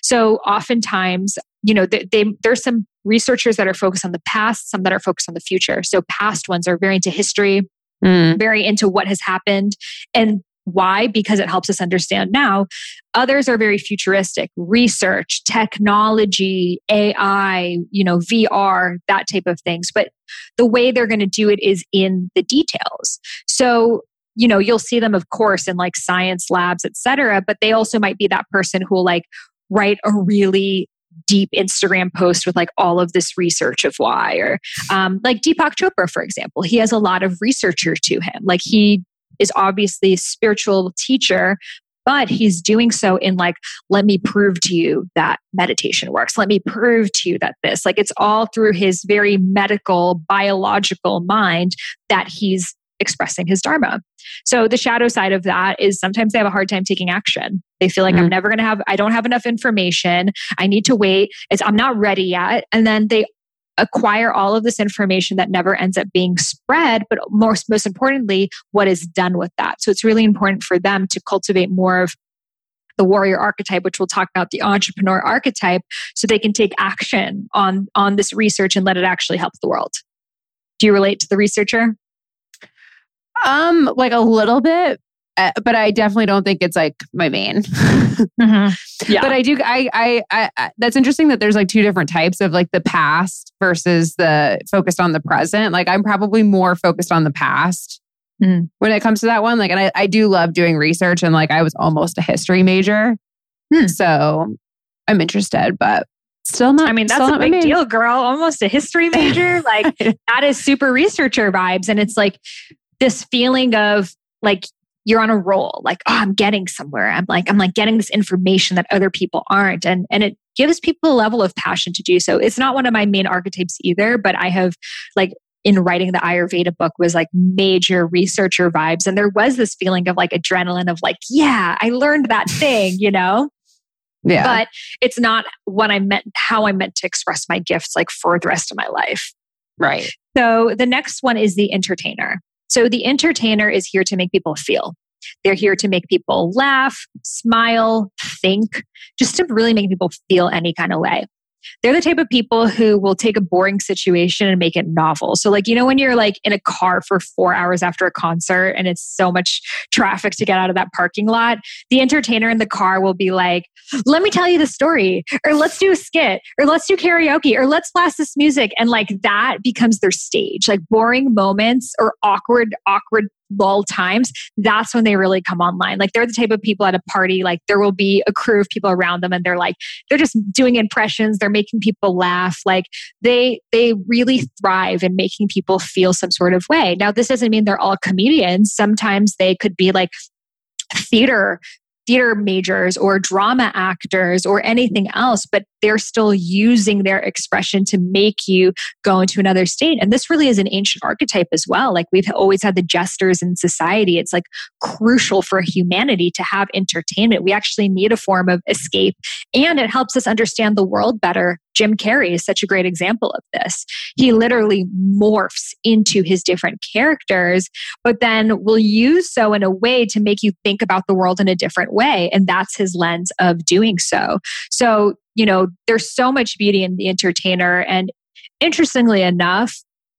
So oftentimes, you know, they, they there's some researchers that are focused on the past, some that are focused on the future. So past ones are very into history mm. very into what has happened and why because it helps us understand now. Others are very futuristic research technology ai you know vr that type of things. But the way they're going to do it is in the details. So you know you'll see them of course in like science labs etc but they also might be that person who will like write a really deep Instagram post with like all of this research of why, or um, like Deepak Chopra, for example, he has a lot of researchers to him. Like he is obviously a spiritual teacher, but he's doing so in like, let me prove to you that meditation works. Let me prove to you that this, like, it's all through his very medical, biological mind that he's expressing his dharma. So the shadow side of that is sometimes they have a hard time taking action. They feel like mm-hmm. I'm never going to have I don't have enough information. I need to wait. It's I'm not ready yet. And then they acquire all of this information that never ends up being spread, but most most importantly, what is done with that. So it's really important for them to cultivate more of the warrior archetype which we'll talk about the entrepreneur archetype so they can take action on on this research and let it actually help the world do you relate to the researcher um, like a little bit, uh, but I definitely don't think it's like my main. mm-hmm. Yeah. But I do. I, I, I, I, That's interesting that there's like two different types of like the past versus the focused on the present. Like I'm probably more focused on the past mm. when it comes to that one. Like, and I, I do love doing research, and like I was almost a history major, hmm. so I'm interested, but still not. I mean, that's a big deal, girl. Almost a history major. like that is super researcher vibes, and it's like this feeling of like you're on a roll like oh i'm getting somewhere i'm like i'm like getting this information that other people aren't and and it gives people a level of passion to do so it's not one of my main archetypes either but i have like in writing the Ayurveda book was like major researcher vibes. And there was this feeling of like adrenaline of like, yeah, I learned that thing, you know? Yeah. But it's not what I meant, how I meant to express my gifts like for the rest of my life. Right. So the next one is the entertainer. So the entertainer is here to make people feel. They're here to make people laugh, smile, think, just to really make people feel any kind of way. They're the type of people who will take a boring situation and make it novel. So, like, you know, when you're like in a car for four hours after a concert and it's so much traffic to get out of that parking lot, the entertainer in the car will be like, let me tell you the story, or let's do a skit, or let's do karaoke, or let's blast this music. And like that becomes their stage. Like boring moments or awkward, awkward lull times, that's when they really come online. Like they're the type of people at a party, like there will be a crew of people around them and they're like, they're just doing impressions, they're making people laugh. Like they they really thrive in making people feel some sort of way. Now, this doesn't mean they're all comedians. Sometimes they could be like theater theater majors or drama actors or anything else, but they're still using their expression to make you go into another state. And this really is an ancient archetype as well. Like we've always had the jesters in society. It's like crucial for humanity to have entertainment. We actually need a form of escape and it helps us understand the world better. Jim Carrey is such a great example of this. He literally morphs into his different characters, but then will use so in a way to make you think about the world in a different way. And that's his lens of doing so. So you know, there's so much beauty in the entertainer. And interestingly enough,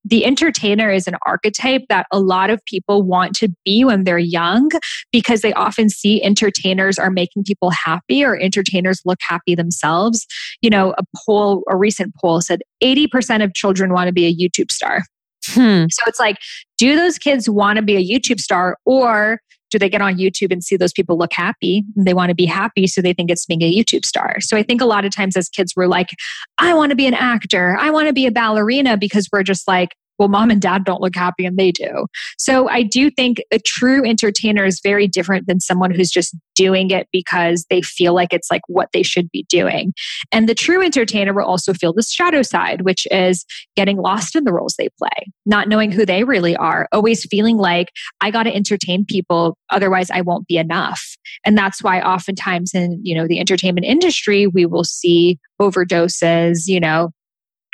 the entertainer is an archetype that a lot of people want to be when they're young because they often see entertainers are making people happy or entertainers look happy themselves. You know, a poll, a recent poll said 80% of children want to be a YouTube star. Hmm. So it's like, do those kids want to be a YouTube star or do they get on YouTube and see those people look happy they want to be happy so they think it's being a YouTube star. So I think a lot of times as kids we're like I want to be an actor, I want to be a ballerina because we're just like well, mom and dad don't look happy and they do. So I do think a true entertainer is very different than someone who's just doing it because they feel like it's like what they should be doing. And the true entertainer will also feel the shadow side, which is getting lost in the roles they play, not knowing who they really are, always feeling like I got to entertain people, otherwise I won't be enough. And that's why oftentimes in, you know, the entertainment industry, we will see overdoses, you know,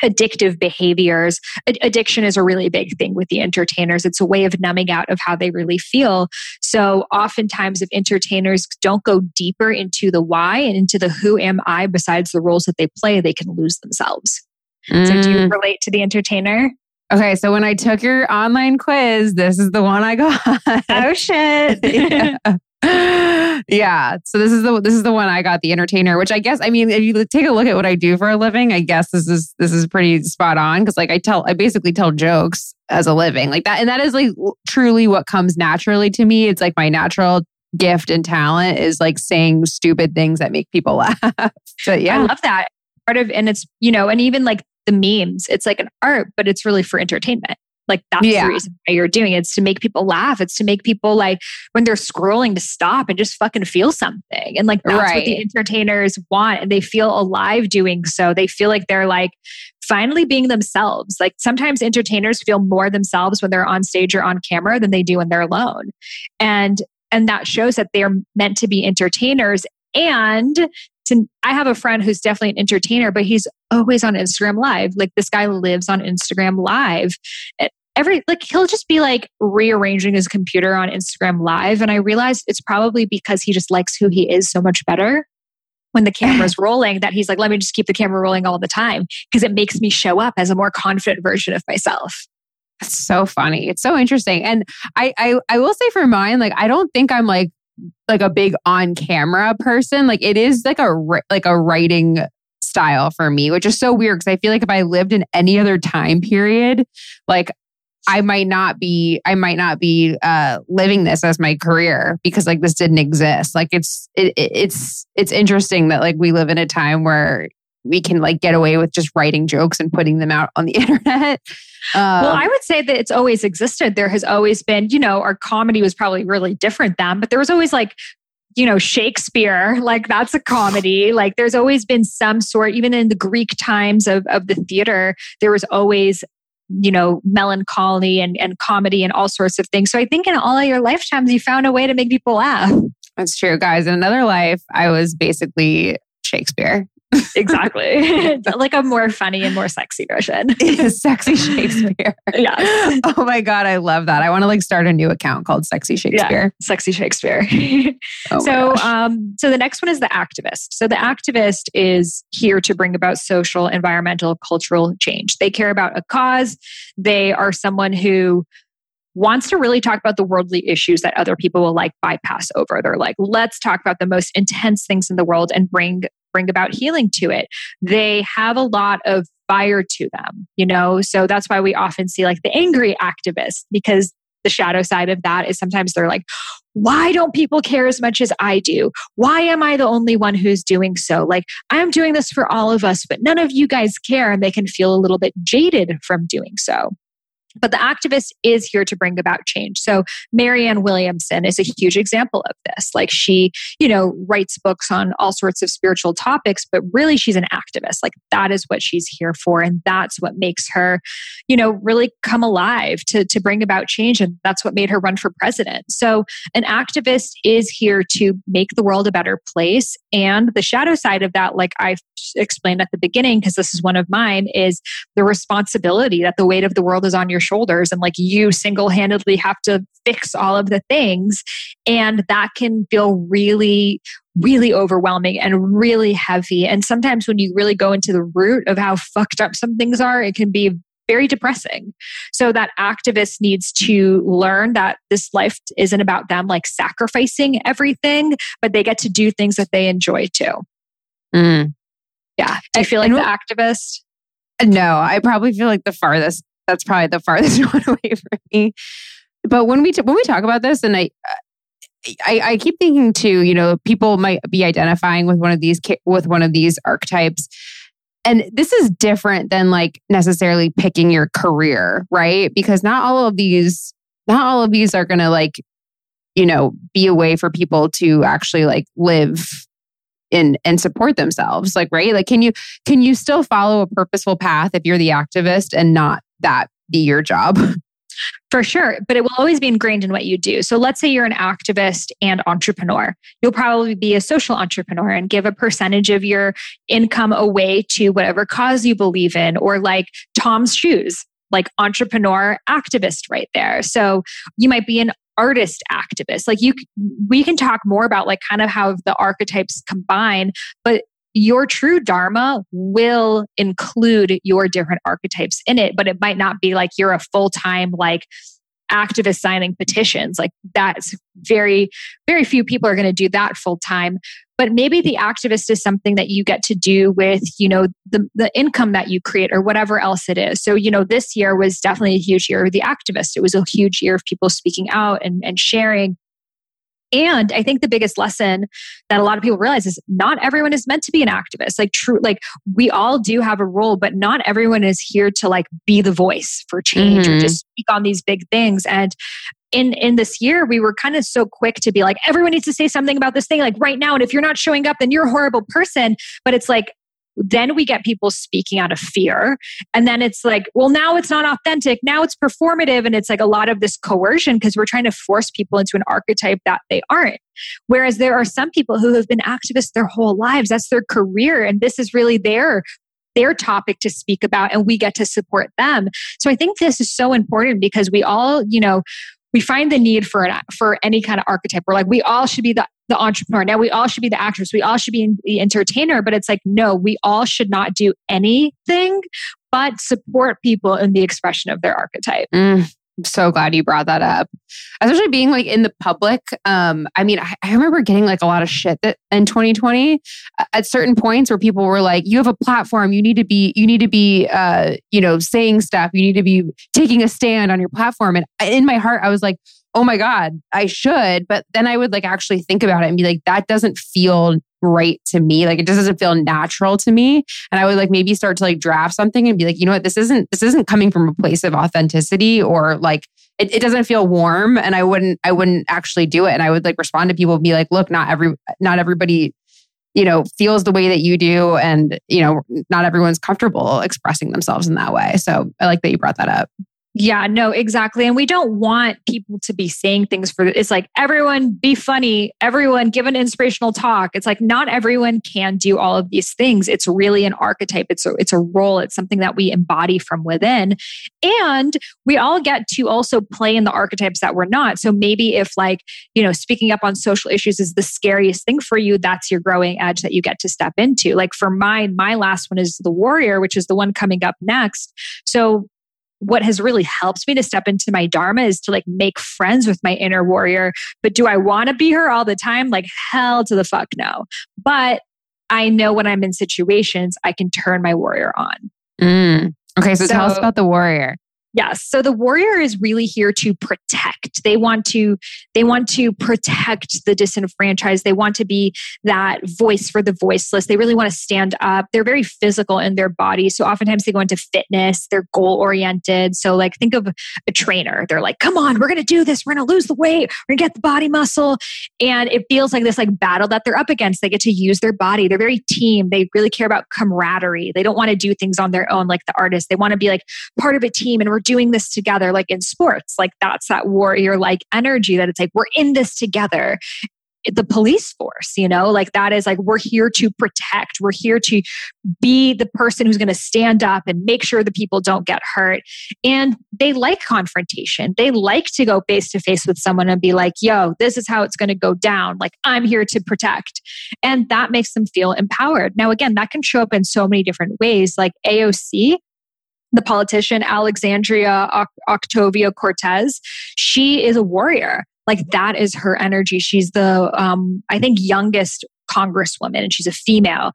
addictive behaviors. Addiction is a really big thing with the entertainers. It's a way of numbing out of how they really feel. So oftentimes if entertainers don't go deeper into the why and into the who am I besides the roles that they play, they can lose themselves. Mm. So do you mm. relate to the entertainer? Okay, so when I took your online quiz, this is the one I got. Oh shit. yeah. Yeah. So this is the this is the one I got, the entertainer, which I guess I mean, if you take a look at what I do for a living, I guess this is this is pretty spot on because like I tell I basically tell jokes as a living. Like that and that is like truly what comes naturally to me. It's like my natural gift and talent is like saying stupid things that make people laugh. But yeah. I love that. Part of and it's, you know, and even like the memes, it's like an art, but it's really for entertainment. Like that's yeah. the reason why you're doing it. It's to make people laugh. It's to make people like when they're scrolling to stop and just fucking feel something. And like that's right. what the entertainers want. And they feel alive doing so. They feel like they're like finally being themselves. Like sometimes entertainers feel more themselves when they're on stage or on camera than they do when they're alone. And and that shows that they're meant to be entertainers and to, I have a friend who's definitely an entertainer, but he's always on Instagram Live. Like this guy lives on Instagram Live. Every like he'll just be like rearranging his computer on Instagram Live, and I realized it's probably because he just likes who he is so much better when the camera's rolling that he's like, let me just keep the camera rolling all the time because it makes me show up as a more confident version of myself. That's so funny. It's so interesting. And I, I I will say for mine, like I don't think I'm like like a big on camera person. Like it is like a like a writing style for me, which is so weird because I feel like if I lived in any other time period, like I might not be I might not be uh living this as my career because like this didn't exist. Like it's it, it's it's interesting that like we live in a time where we can like get away with just writing jokes and putting them out on the internet. Um, well, I would say that it's always existed. There has always been, you know, our comedy was probably really different then, but there was always like, you know, Shakespeare, like that's a comedy. Like there's always been some sort, even in the Greek times of, of the theater, there was always you know, melancholy and, and comedy and all sorts of things. So I think in all of your lifetimes, you found a way to make people laugh. That's true, guys. In another life, I was basically Shakespeare. Exactly. like a more funny and more sexy version. sexy Shakespeare. Yeah. Oh my God. I love that. I want to like start a new account called Sexy Shakespeare. Yeah, sexy Shakespeare. oh so um so the next one is the activist. So the activist is here to bring about social, environmental, cultural change. They care about a cause. They are someone who wants to really talk about the worldly issues that other people will like bypass over. They're like, let's talk about the most intense things in the world and bring bring about healing to it. They have a lot of fire to them, you know? So that's why we often see like the angry activists because the shadow side of that is sometimes they're like, why don't people care as much as I do? Why am I the only one who's doing so? Like, I'm doing this for all of us, but none of you guys care. And they can feel a little bit jaded from doing so. But the activist is here to bring about change. So Marianne Williamson is a huge example of this. Like she, you know, writes books on all sorts of spiritual topics, but really she's an activist. Like that is what she's here for. And that's what makes her, you know, really come alive to, to bring about change. And that's what made her run for president. So an activist is here to make the world a better place. And the shadow side of that, like I explained at the beginning, because this is one of mine, is the responsibility that the weight of the world is on your shoulders and like you single handedly have to fix all of the things. And that can feel really, really overwhelming and really heavy. And sometimes when you really go into the root of how fucked up some things are, it can be very depressing. So that activist needs to learn that this life isn't about them like sacrificing everything, but they get to do things that they enjoy too. Mm. Yeah. Do you feel like the activist? No, I probably feel like the farthest that's probably the farthest one away from me. But when we t- when we talk about this, and I, I, I keep thinking too, you know, people might be identifying with one of these with one of these archetypes, and this is different than like necessarily picking your career, right? Because not all of these, not all of these are going to like, you know, be a way for people to actually like live and and support themselves like right like can you can you still follow a purposeful path if you're the activist and not that be your job For sure, but it will always be ingrained in what you do. So let's say you're an activist and entrepreneur. You'll probably be a social entrepreneur and give a percentage of your income away to whatever cause you believe in, or like Tom's Shoes, like entrepreneur activist right there. So you might be an artist activist. Like you, we can talk more about like kind of how the archetypes combine, but your true dharma will include your different archetypes in it, but it might not be like you're a full time like activist signing petitions. Like that's very, very few people are going to do that full time. But maybe the activist is something that you get to do with, you know, the, the income that you create or whatever else it is. So, you know, this year was definitely a huge year of the activist. It was a huge year of people speaking out and, and sharing and I think the biggest lesson that a lot of people realize is not everyone is meant to be an activist. Like true, like we all do have a role, but not everyone is here to like be the voice for change mm-hmm. or just speak on these big things. And in in this year we were kind of so quick to be like everyone needs to say something about this thing like right now and if you're not showing up then you're a horrible person but it's like then we get people speaking out of fear. And then it's like, well, now it's not authentic. Now it's performative. And it's like a lot of this coercion because we're trying to force people into an archetype that they aren't. Whereas there are some people who have been activists their whole lives. That's their career. And this is really their their topic to speak about and we get to support them. So I think this is so important because we all, you know, we find the need for an for any kind of archetype. We're like, we all should be the the entrepreneur. Now we all should be the actress. We all should be the entertainer. But it's like, no, we all should not do anything but support people in the expression of their archetype. Mm. I'm so glad you brought that up. Especially being like in the public. Um, I mean, I, I, remember getting like a lot of shit that in 2020 at certain points where people were like, you have a platform, you need to be, you need to be uh, you know, saying stuff, you need to be taking a stand on your platform. And in my heart, I was like, oh my God, I should. But then I would like actually think about it and be like, that doesn't feel right to me. Like it just doesn't feel natural to me. And I would like maybe start to like draft something and be like, you know what, this isn't this isn't coming from a place of authenticity or like it, it doesn't feel warm. And I wouldn't I wouldn't actually do it. And I would like respond to people and be like, look, not every not everybody you know, feels the way that you do. And, you know, not everyone's comfortable expressing themselves in that way. So I like that you brought that up. Yeah, no, exactly. And we don't want people to be saying things for it's like everyone be funny, everyone give an inspirational talk. It's like not everyone can do all of these things. It's really an archetype. It's a it's a role. It's something that we embody from within. And we all get to also play in the archetypes that we're not. So maybe if like, you know, speaking up on social issues is the scariest thing for you, that's your growing edge that you get to step into. Like for mine, my last one is the warrior, which is the one coming up next. So what has really helped me to step into my dharma is to like make friends with my inner warrior. But do I want to be her all the time? Like hell to the fuck no. But I know when I'm in situations, I can turn my warrior on. Mm. Okay, so, so tell us about the warrior. Yes. So the warrior is really here to protect. They want to they want to protect the disenfranchised. They want to be that voice for the voiceless. They really want to stand up. They're very physical in their body. So oftentimes they go into fitness. They're goal oriented. So like think of a trainer. They're like, "Come on, we're going to do this. We're going to lose the weight. We're going to get the body muscle." And it feels like this like battle that they're up against. They get to use their body. They're very team. They really care about camaraderie. They don't want to do things on their own like the artist. They want to be like part of a team and we're doing this together, like in sports. Like that's that warrior like energy that it's like, we're in this together the police force, you know, like that is like we're here to protect. We're here to be the person who's going to stand up and make sure the people don't get hurt. And they like confrontation. They like to go face to face with someone and be like, yo, this is how it's going to go down. Like, I'm here to protect. And that makes them feel empowered. Now, again, that can show up in so many different ways. Like AOC the politician Alexandria Ocasio-Cortez, she is a warrior. Like that is her energy. She's the, um, I think, youngest congresswoman and she's a female.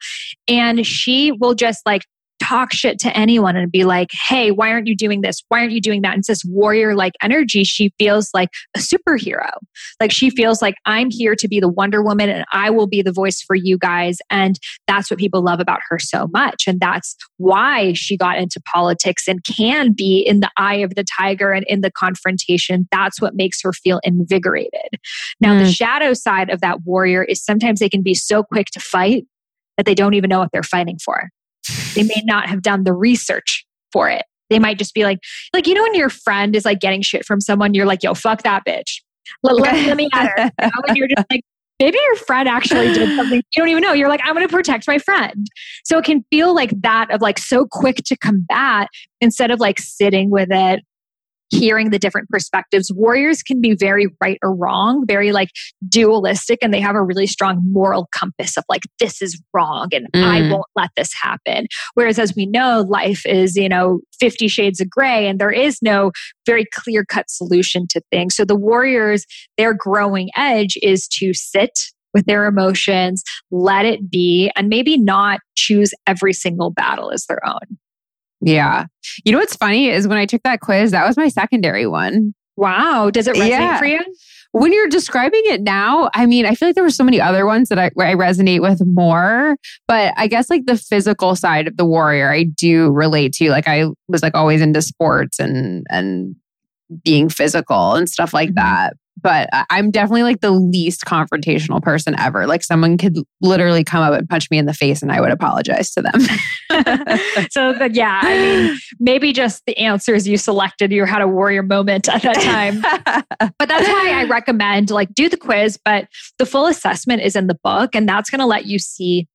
And she will just like talk shit to anyone and be like, hey, why aren't you doing this? Why aren't you doing that? And it's this warrior like energy. She feels like a superhero. Like she feels like I'm here to be the Wonder Woman and I will be the voice for you guys. And that's what people love about her so much. And that's why she got into politics and can be in the eye of the tiger and in the confrontation. That's what makes her feel invigorated. Now, mm. the shadow side of that warrior is sometimes they can be so quick to fight that they don't even know what they're fighting for. They may not have done the research for it. They might just be like, like, you know, when your friend is like getting shit from someone, you're like, yo, fuck that bitch. Let, let, let me at her. You know? you're just like, maybe your friend actually did something you don't even know. You're like, I'm going to protect my friend. So it can feel like that of like so quick to combat instead of like sitting with it, hearing the different perspectives. Warriors can be very right or wrong, very like dualistic, and they have a really strong moral compass of like, this is wrong and mm. I won't let this happen. Whereas, as we know, life is, you know, 50 shades of gray and there is no very clear cut solution to things. So the warriors, their growing edge is to sit with their emotions, let it be, and maybe not choose every single battle as their own. Yeah. You know what's funny is when I took that quiz, that was my secondary one. Wow. Does it resonate yeah. for you? When you're describing it now, I mean, I feel like there were so many other ones that I, I resonate with more, but I guess like the physical side of the warrior, I do relate to. Like I was like always into sports and and being physical and stuff like mm-hmm. that but I'm definitely like the least confrontational person ever. Like someone could literally come up and punch me in the face and I would apologize to them. so yeah, I mean, maybe just the answers you selected, you had a warrior moment at that time. but that's why I recommend like do the quiz, but the full assessment is in the book and that's going to let you see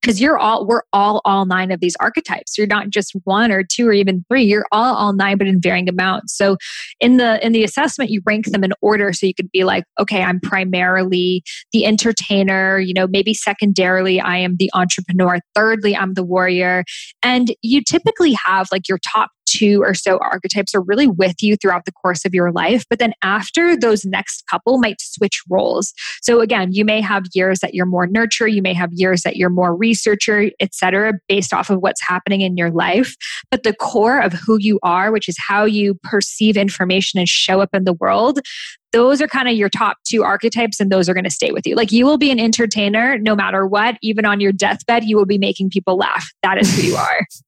because you're all we're all all nine of these archetypes. You're not just one or two or even three. You're all all nine but in varying amounts. So in the in the assessment you rank them in order. So you could be like okay i'm primarily the entertainer you know maybe secondarily i am the entrepreneur. Thirdly i'm the warrior. And you typically have like your top two or so archetypes are really with you throughout the course of your life. But then after those next couple might switch roles. So again, you may have years that you're more nurture, you may have years that you're more researcher, etc., based off of what's happening in your life. But the core of who you are, which is how you perceive information and show up in the world, those are kind of your top two archetypes and those are going to stay with you. Like you will be an entertainer no matter what, even on your deathbed, you will be making people laugh. That is who you are.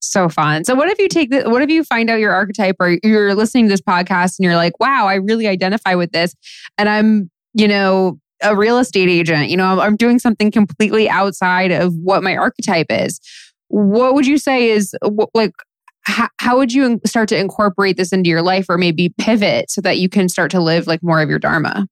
so fun. So what if you take the, what if you find out your archetype or you're listening to this podcast and you're like, wow, I really identify with this. And I'm, you know, a real estate agent. You know, I'm doing something completely outside of what my archetype is. What would you say is like, how, how would you start to incorporate this into your life or maybe pivot so that you can start to live like more of your Dharma?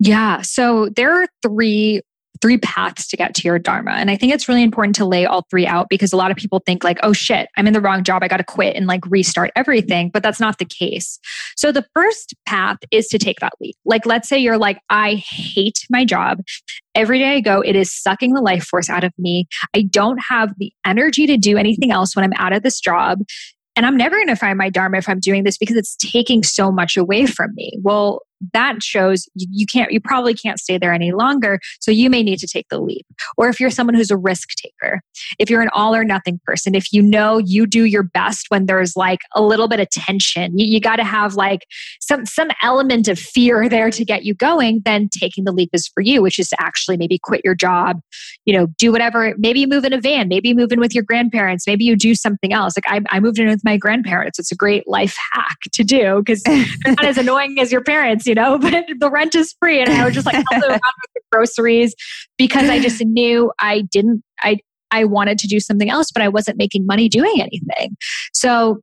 Yeah. So there are three three paths to get to your dharma. And i think it's really important to lay all three out because a lot of people think like oh shit i'm in the wrong job. I got to quit and like restart everything. But that's not the case. So the first path is to take that leap. Like let's say you're like i hate my job. Every day i go it is sucking the life force out of me. I don't have the energy to do anything else when i'm out of this job. And I'm never going to find my Dharma if I'm doing this because it's taking so much away from me. Well, that shows you can't you probably can't stay there any longer so you may need to take the leap. Or if you're someone who's a risk taker if you're an all or nothing person if you know you do your best when there's like a little bit of tension you, you got to have like some some element of fear there to get you going then taking the leap is for you which is to actually maybe quit your job you know do whatever maybe you move in a van maybe you move in with your grandparents maybe you do something else. Like i, I moved in with my grandparents. It's a great life hack to do because they're not as annoying as your parents you know, but the rent is free. And I would just like help around with the groceries because I just knew I didn't, I, I wanted to do something else, but I wasn't making money doing anything. So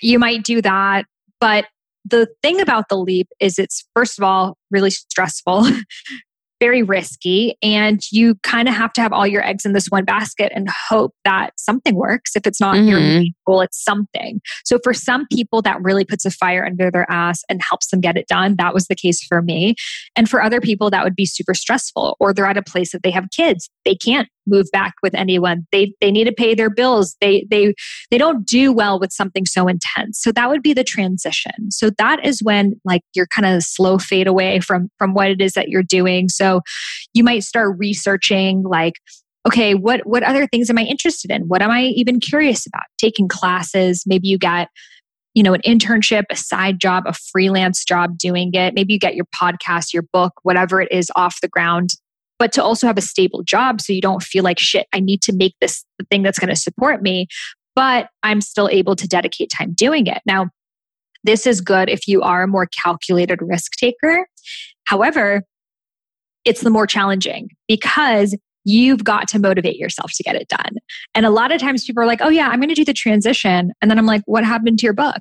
you might do that. But the thing about the leap is it's, first of all, really stressful. very risky and you kind of have to have all your eggs in this one basket and hope that something works. If it's not mm-hmm. your goal it's something. So for some people that really puts a fire under their ass and helps them get it done. That was the case for me. And for other people that would be super stressful or they're at a place that they have kids. They can't move back with anyone. They they need to pay their bills. They they they don't do well with something so intense. So that would be the transition. So that is when like you're kind of slow fade away from from what it is that you're doing. So you might start researching like okay what what other things am i interested in? What am i even curious about? Taking classes. Maybe you get you know an internship a side job a freelance job doing it. Maybe you get your podcast your book whatever it is off the ground but to also have a stable job so you don't feel like shit i need to make this the thing that's going to support me but i'm still able to dedicate time doing it now this is good if you are a more calculated risk taker however it's the more challenging because you've got to motivate yourself to get it done. And a lot of times people are like, oh, yeah, I'm going to do the transition. And then I'm like, what happened to your book?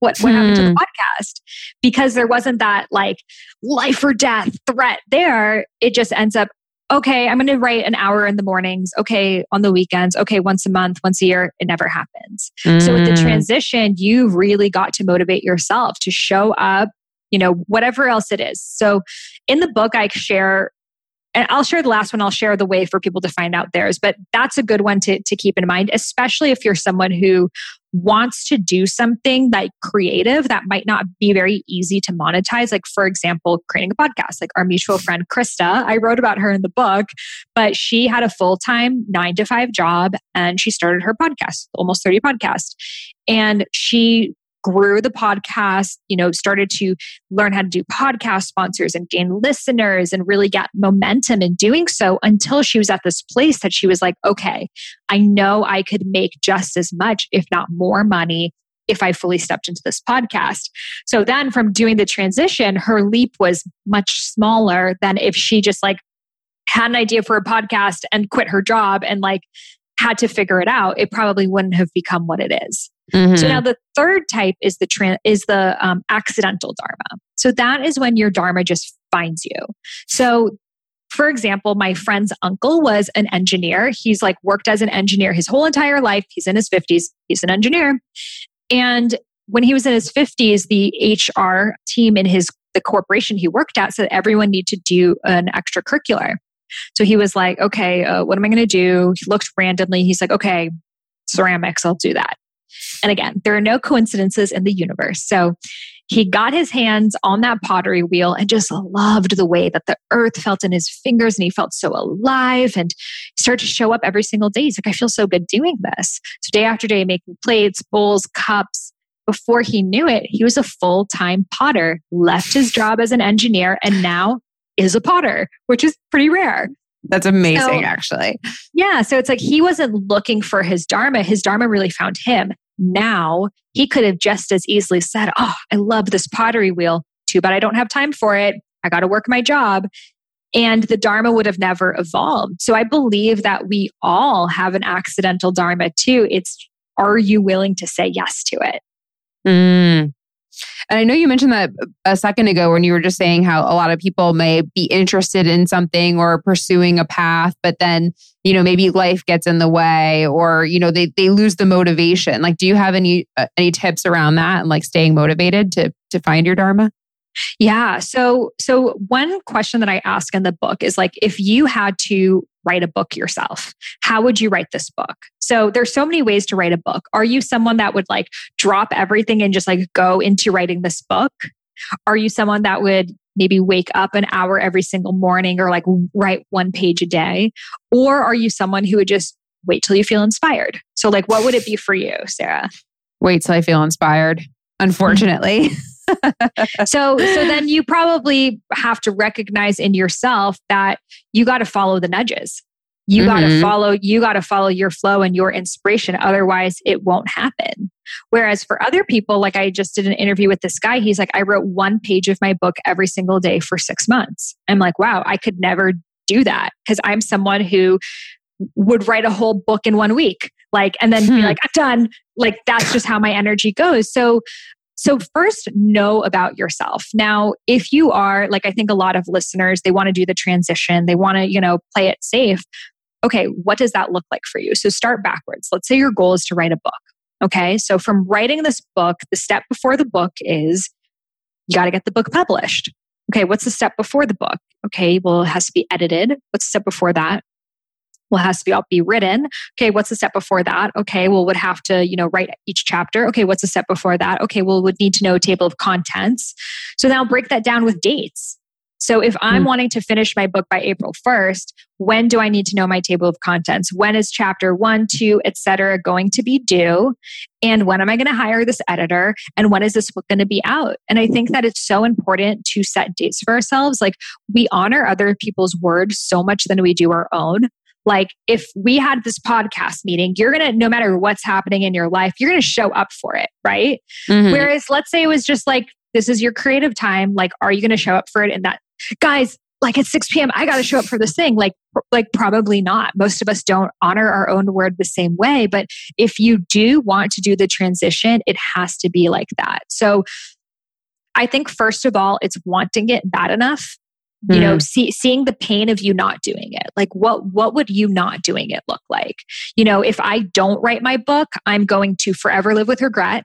What, what hmm. happened to the hmm. podcast? Because there wasn't that like life or death threat there. It just ends up, okay, I'm going to write an hour in the mornings. Okay, on the weekends. Okay, once a month, once a year. It never happens. Mm. So with the hmm. transition, you really got to motivate yourself to show up, you know, whatever else it is. So in the book, I share and I'll share the last one. I'll share the way for people to find out theirs, but that's a good one to, to keep in mind, especially if you're someone who wants to do something like creative that might not be very easy to monetize. Like, for example, creating a podcast, like our mutual friend Krista. I wrote about her in the book, but she had a full time nine to five job and she started her podcast, almost 30 podcast. And she grew the podcast, you know, started to learn how to do podcast sponsors and gain listeners and really get momentum in doing so until she was at this place that she was like, okay, I know I could make just as much, if not more money if I fully stepped into this podcast. So then from doing the transition, her leap was much smaller than if she just like had an idea for a podcast and quit her job and like had to figure it out. It probably wouldn't have become what it is. Mm-hmm. So now the third type is the tra- is the um, accidental dharma. So that is when your dharma just finds you. So for example, my friend's uncle was an engineer. He's like worked as an engineer his whole entire life. He's in his 50s. He's an engineer. And when he was in his 50s, the HR team in his the corporation he worked at said everyone need to do an extracurricular. So he was like, okay, uh, what am I going to do? He looked randomly. He's like, okay, ceramics, I'll do that. And again, there are no coincidences in the universe. So he got his hands on that pottery wheel and just loved the way that the earth felt in his fingers and he felt so alive and started to show up every single day. He's like, I feel so good doing this. So day after day, making plates, bowls, cups. Before he knew it, he was a full time potter, left his job as an engineer, and now is a potter, which is pretty rare. That's amazing, so, actually. Yeah. So it's like he wasn't looking for his Dharma. His Dharma really found him now he could have just as easily said, Oh, I love this pottery wheel. Too bad I don't have time for it. I got to work my job. and the Dharma would have never evolved. So I believe that we all have an accidental Dharma too. It's are you willing to say yes to it? Mm. And I know you mentioned that a second ago when you were just saying how a lot of people may be interested in something or pursuing a path, but then, you know, maybe life gets in the way or, you know, they, they lose the motivation. Like, do you have any, uh, any tips around that and like staying motivated to, to find your Dharma? Yeah. So, so one question that I ask in the book is like, if you had to write a book yourself, how would you write this book? So there's so many ways to write a book. Are you someone that would like drop everything and just like go into writing this book? Are you someone that would maybe wake up an hour every single morning or like write one page a day? Or are you someone who would just wait till you feel inspired? So like what would it be for you, Sarah? Wait till I feel inspired, unfortunately. so so then you probably have to recognize in yourself that you got to follow the nudges. You mm-hmm. got to follow you got to follow your flow and your inspiration otherwise it won't happen. Whereas for other people like i just did an interview with this guy he's like i wrote one page of my book every single day for 6 months. I'm like wow i could never do that because i'm someone who would write a whole book in one week. Like and then hmm. be like i'm done. Like that's just how my energy goes. So so, first, know about yourself. Now, if you are, like I think a lot of listeners, they want to do the transition, they want to, you know, play it safe. Okay, what does that look like for you? So, start backwards. Let's say your goal is to write a book. Okay, so from writing this book, the step before the book is you got to get the book published. Okay, what's the step before the book? Okay, well, it has to be edited. What's the step before that? Well, has to be all be written. Okay, what's the step before that? Okay, well, would have to, you know, write each chapter. Okay, what's the step before that? Okay, well, would need to know a table of contents. So now break that down with dates. So if I'm mm. wanting to finish my book by April 1st, when do I need to know my table of contents? When is chapter one, two, etc., going to be due? And when am I going to hire this editor? And when is this book going to be out? And I think that it's so important to set dates for ourselves. Like we honor other people's words so much than we do our own. Like if we had this podcast meeting, you're to, no matter what's happening in your life, you're to show up for it, right? Mm-hmm. Whereas let's say it was just like, this is your creative time. Like, are you to show up for it? And that, guys, like at 6 p.m., I got to show up for this thing. Like, like probably not. Most of us don't honor our own word the same way. But if you do want to do the transition, it has to be like that. So I think first of all, it's wanting it bad enough you know mm. see, seeing the pain of you not doing it like what what would you not doing it look like you know if i don't write my book i'm going to forever live with regret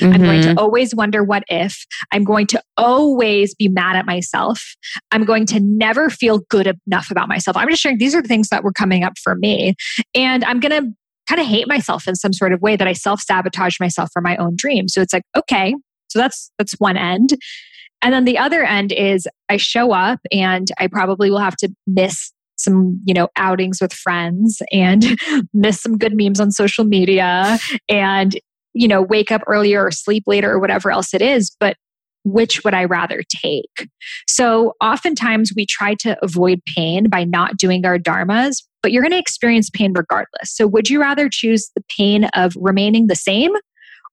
Mm-hmm. I'm going to mm-hmm. always wonder what if. I'm going to always be mad at myself. I'm going to never feel good enough about myself. I'm just sharing these are the things that were coming up for me. And I'm going to kind of hate myself in some sort of way that I self sabotage myself for my own dream. So it's like, okay, so that's that's one end. And then the other end is I show up and I probably will have to miss some, you know, outings with friends and miss some good memes on social media and, you know, wake up earlier or sleep later or whatever else it is. But which would I rather take? So oftentimes we try to avoid pain by not doing our dharmas, but you're going to experience pain regardless. So would you rather choose the pain of remaining the same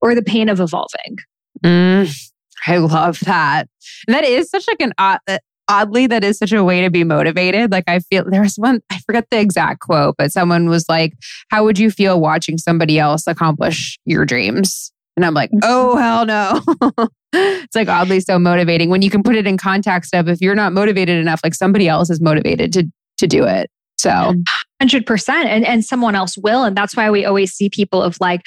or the pain of evolving? Mm, I love that. That is such like an odd, uh, oddly that is such a way to be motivated. Like I feel there's one I forget the exact quote, but someone was like, "How would you feel watching somebody else accomplish your dreams?" And I'm like. "Oh hell no." it's like oddly so motivating when you can put it in context of if you're not motivated enough, like somebody else is motivated to to do it. So mm-hmm. 100% and, and someone else will. And that's why we always see people of like,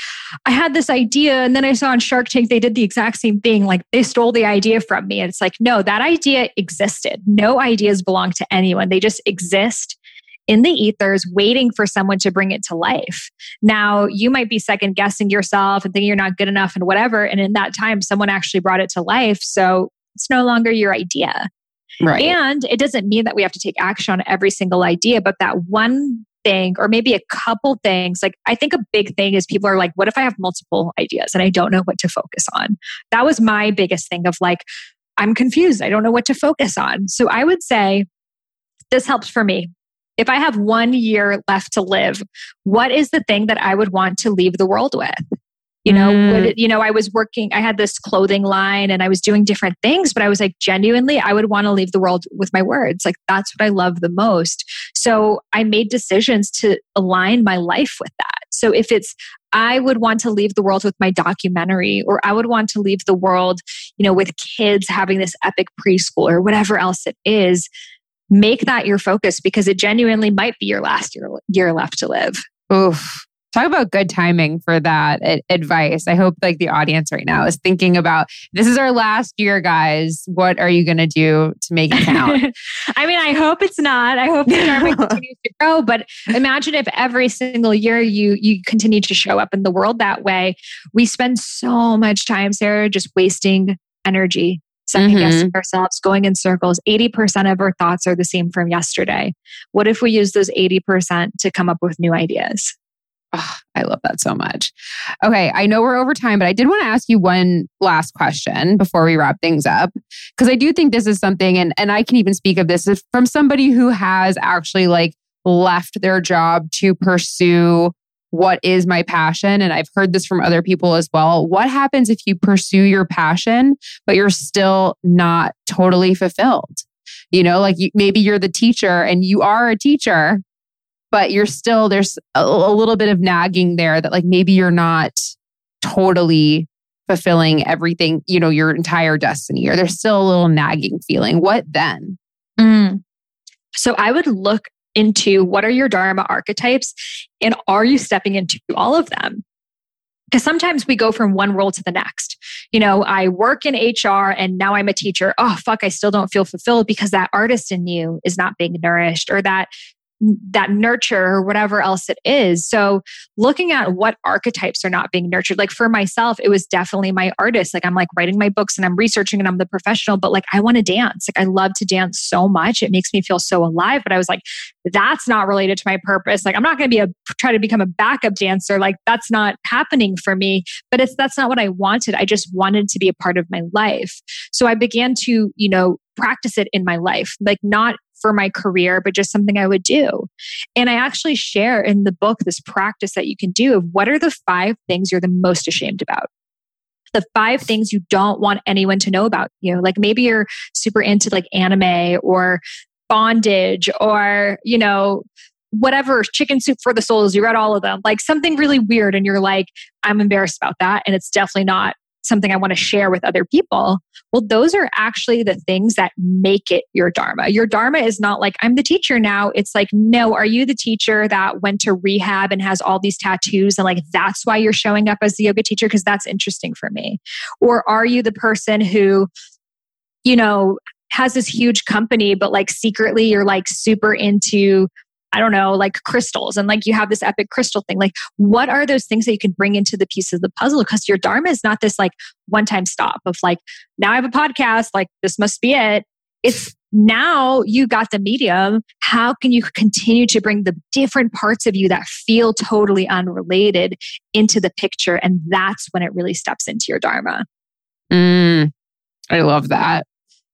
I had this idea and then I saw on Shark Tank, they did the exact same thing. Like they stole the idea from me. And it's like, no, that idea existed. No ideas belong to anyone. They just exist in the ethers waiting for someone to bring it to life. Now, you might be second guessing yourself and thinking you're not good enough and whatever. And in that time, someone actually brought it to life. So it's no longer your idea. Right. And it doesn't mean that we have to take action on every single idea, but that one thing or maybe a couple things. Like I think a big thing is people are like, what if I have multiple ideas and I don't know what to focus on? That was my biggest thing of like, I'm confused. I don't know what to focus on. So I would say this helps for me. If I have one year left to live, what is the thing that I would want to leave the world with? You know, mm. would, you know, I was working, I had this clothing line and I was doing different things, but I was like, genuinely, I would want to leave the world with my words. Like, that's what I love the most. So I made decisions to align my life with that. So if it's, I would want to leave the world with my documentary, or I would want to leave the world, you know, with kids having this epic preschool or whatever else it is, make that your focus because it genuinely might be your last year, year left to live. Oof. Talk about good timing for that advice. I hope like the audience right now is thinking about this is our last year, guys. What are you going to do to make it count? I mean, I hope it's not. I hope the Dharma continues to grow. But imagine if every single year you you continue to show up in the world that way. We spend so much time, Sarah, just wasting energy second mm-hmm. guessing ourselves, going in circles. 80% of our thoughts are the same from yesterday. What if we use those 80% to come up with new ideas? Oh, I love that so much. Okay, I know we're over time, but I did want to ask you one last question before we wrap things up because I do think this is something and and I can even speak of this from somebody who has actually like left their job to pursue what is my passion and I've heard this from other people as well. What happens if you pursue your passion but you're still not totally fulfilled? You know, like you, maybe you're the teacher and you are a teacher, but you're still there's a, a little bit of nagging there that like maybe you're not totally fulfilling everything, you know, your entire destiny, or there's still a little nagging feeling. What then? Mm. So I would look into what are your Dharma archetypes and are you stepping into all of them? Because sometimes we go from one role to the next. You know, I work in HR and now I'm a teacher. Oh, fuck, I still don't feel fulfilled because that artist in you is not being nourished or that that nurture or whatever else it is. So looking at what archetypes are not being nurtured. Like for myself, it was definitely my artist. Like I'm like writing my books and I'm researching and I'm the professional, but like I want to dance. Like I love to dance so much. It makes me feel so alive. But I was like, that's not related to my purpose. Like I'm not going to be a try to become a backup dancer. Like that's not happening for me. But it's that's not what I wanted. I just wanted to be a part of my life. So I began to, you know, practice it in my life. Like not for my career, but just something I would do. And I actually share in the book this practice that you can do of what are the five things you're the most ashamed about the five things you don't want anyone to know about you. Like maybe you're super into like anime or bondage or, you know, whatever, chicken soup for the souls. You read all of them, like something really weird. And you're like, I'm embarrassed about that. And it's definitely not something I want to share with other people. Well, those are actually the things that make it your Dharma. Your Dharma is not like, I'm the teacher now. It's like, no, are you the teacher that went to rehab and has all these tattoos? And like, that's why you're showing up as the yoga teacher? Because that's interesting for me. Or are you the person who, you know, has this huge company, but like secretly you're like super into I don't know, like crystals and like you have this epic crystal thing. Like, what are those things that you can bring into the piece of the puzzle? Because your Dharma is not this like one time stop of like, now I have a podcast, like, this must be it. It's now you got the medium. How can you continue to bring the different parts of you that feel totally unrelated into the picture? And that's when it really steps into your Dharma. Mm, I love that.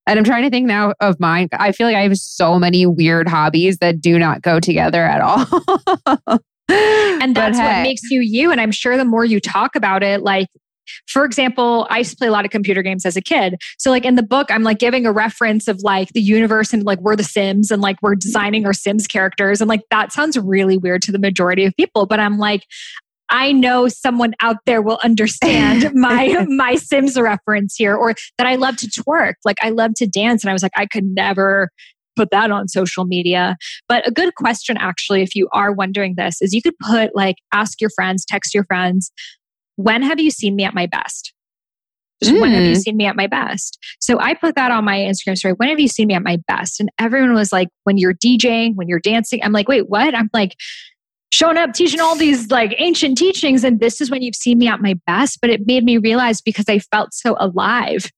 And I'm trying to think now of mine. I feel like I have so many weird hobbies that do not go together at all. and that's hey. what makes you you. And I'm sure the more you talk about it, like, for example, I used to play a lot of computer games as a kid. So, like in the book, I'm like giving a reference of like the universe and like we're the Sims and like we're designing our Sims characters. And like that sounds really weird to the majority of people. But I'm like, I know someone out there will understand my my Sims reference here, or that I love to twerk. Like I love to dance, and I was like, I could never put that on social media. But a good question, actually, if you are wondering this, is you could put like ask your friends, text your friends, when have you seen me at my best? Just mm. when have you mm. seen me at my best? So I put that on my Instagram story. When have you seen me at my best? And everyone was like, when you're DJing, when you're dancing. I'm like, wait, what? I'm like, showing up teaching all these like ancient teachings and this is when you've seen me at my best but it made me realize because i felt so alive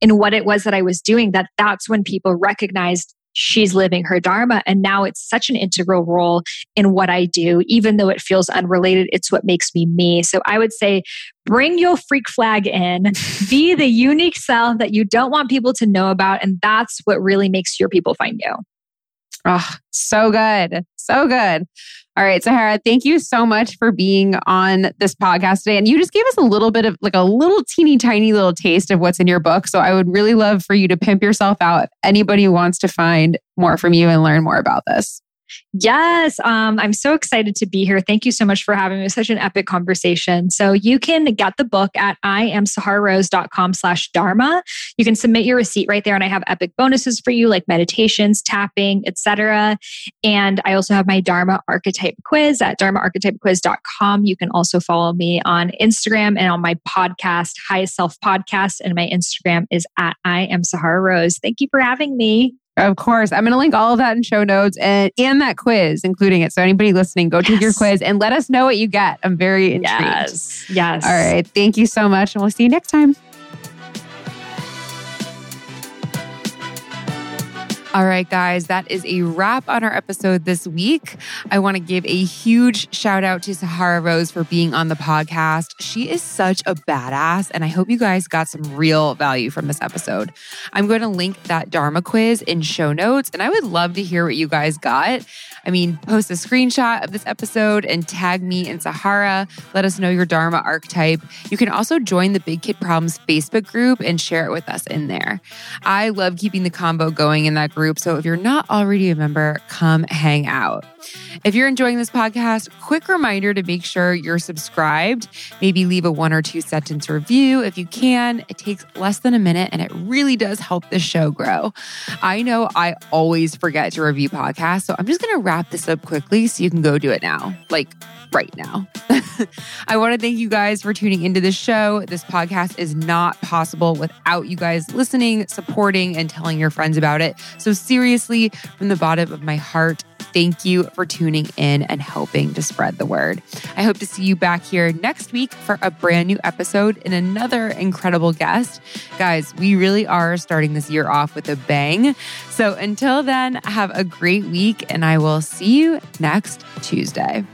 in what it was that i was doing that that's when people recognized she's living her dharma and now it's such an integral role in what i do even though it feels unrelated it's what makes me me so i would say bring your freak flag in be the unique self that you don't want people to know about and that's what really makes your people find you Oh, so good. So good. All right, Sahara, thank you so much for being on this podcast today. And you just gave us a little bit of like a little teeny tiny little taste of what's in your book. So I would really love for you to pimp yourself out if anybody wants to find more from you and learn more about this. Yes, um, I'm so excited to be here. Thank you so much for having me. Such an epic conversation. So you can get the book at iamsahararose.com slash dharma. You can submit your receipt right there, and I have epic bonuses for you like meditations, tapping, etc. And I also have my Dharma Archetype quiz at dharmaarchetypequiz.com. You can also follow me on Instagram and on my podcast, Highest Self Podcast, and my Instagram is at I am Rose. Thank you for having me. Of course. I'm going to link all of that in show notes and, and that quiz, including it. So, anybody listening, go yes. take your quiz and let us know what you get. I'm very intrigued. Yes. Yes. All right. Thank you so much. And we'll see you next time. All right, guys, that is a wrap on our episode this week. I want to give a huge shout out to Sahara Rose for being on the podcast. She is such a badass, and I hope you guys got some real value from this episode. I'm going to link that Dharma quiz in show notes, and I would love to hear what you guys got. I mean, post a screenshot of this episode and tag me and Sahara. Let us know your Dharma archetype. You can also join the Big Kid Problems Facebook group and share it with us in there. I love keeping the combo going in that group group. So if you're not already a member, come hang out. If you're enjoying this podcast, quick reminder to make sure you're subscribed. Maybe leave a one or two sentence review if you can. It takes less than a minute and it really does help the show grow. I know I always forget to review podcasts, so I'm just going to wrap this up quickly so you can go do it now. Like, right now. I want to thank you guys for tuning into the show. This podcast is not possible without you guys listening, supporting, and telling your friends about it. So, seriously, from the bottom of my heart, thank you for tuning in and helping to spread the word. I hope to see you back here next week for a brand new episode and another incredible guest. Guys, we really are starting this year off with a bang. So, until then, have a great week, and I will see you next Tuesday.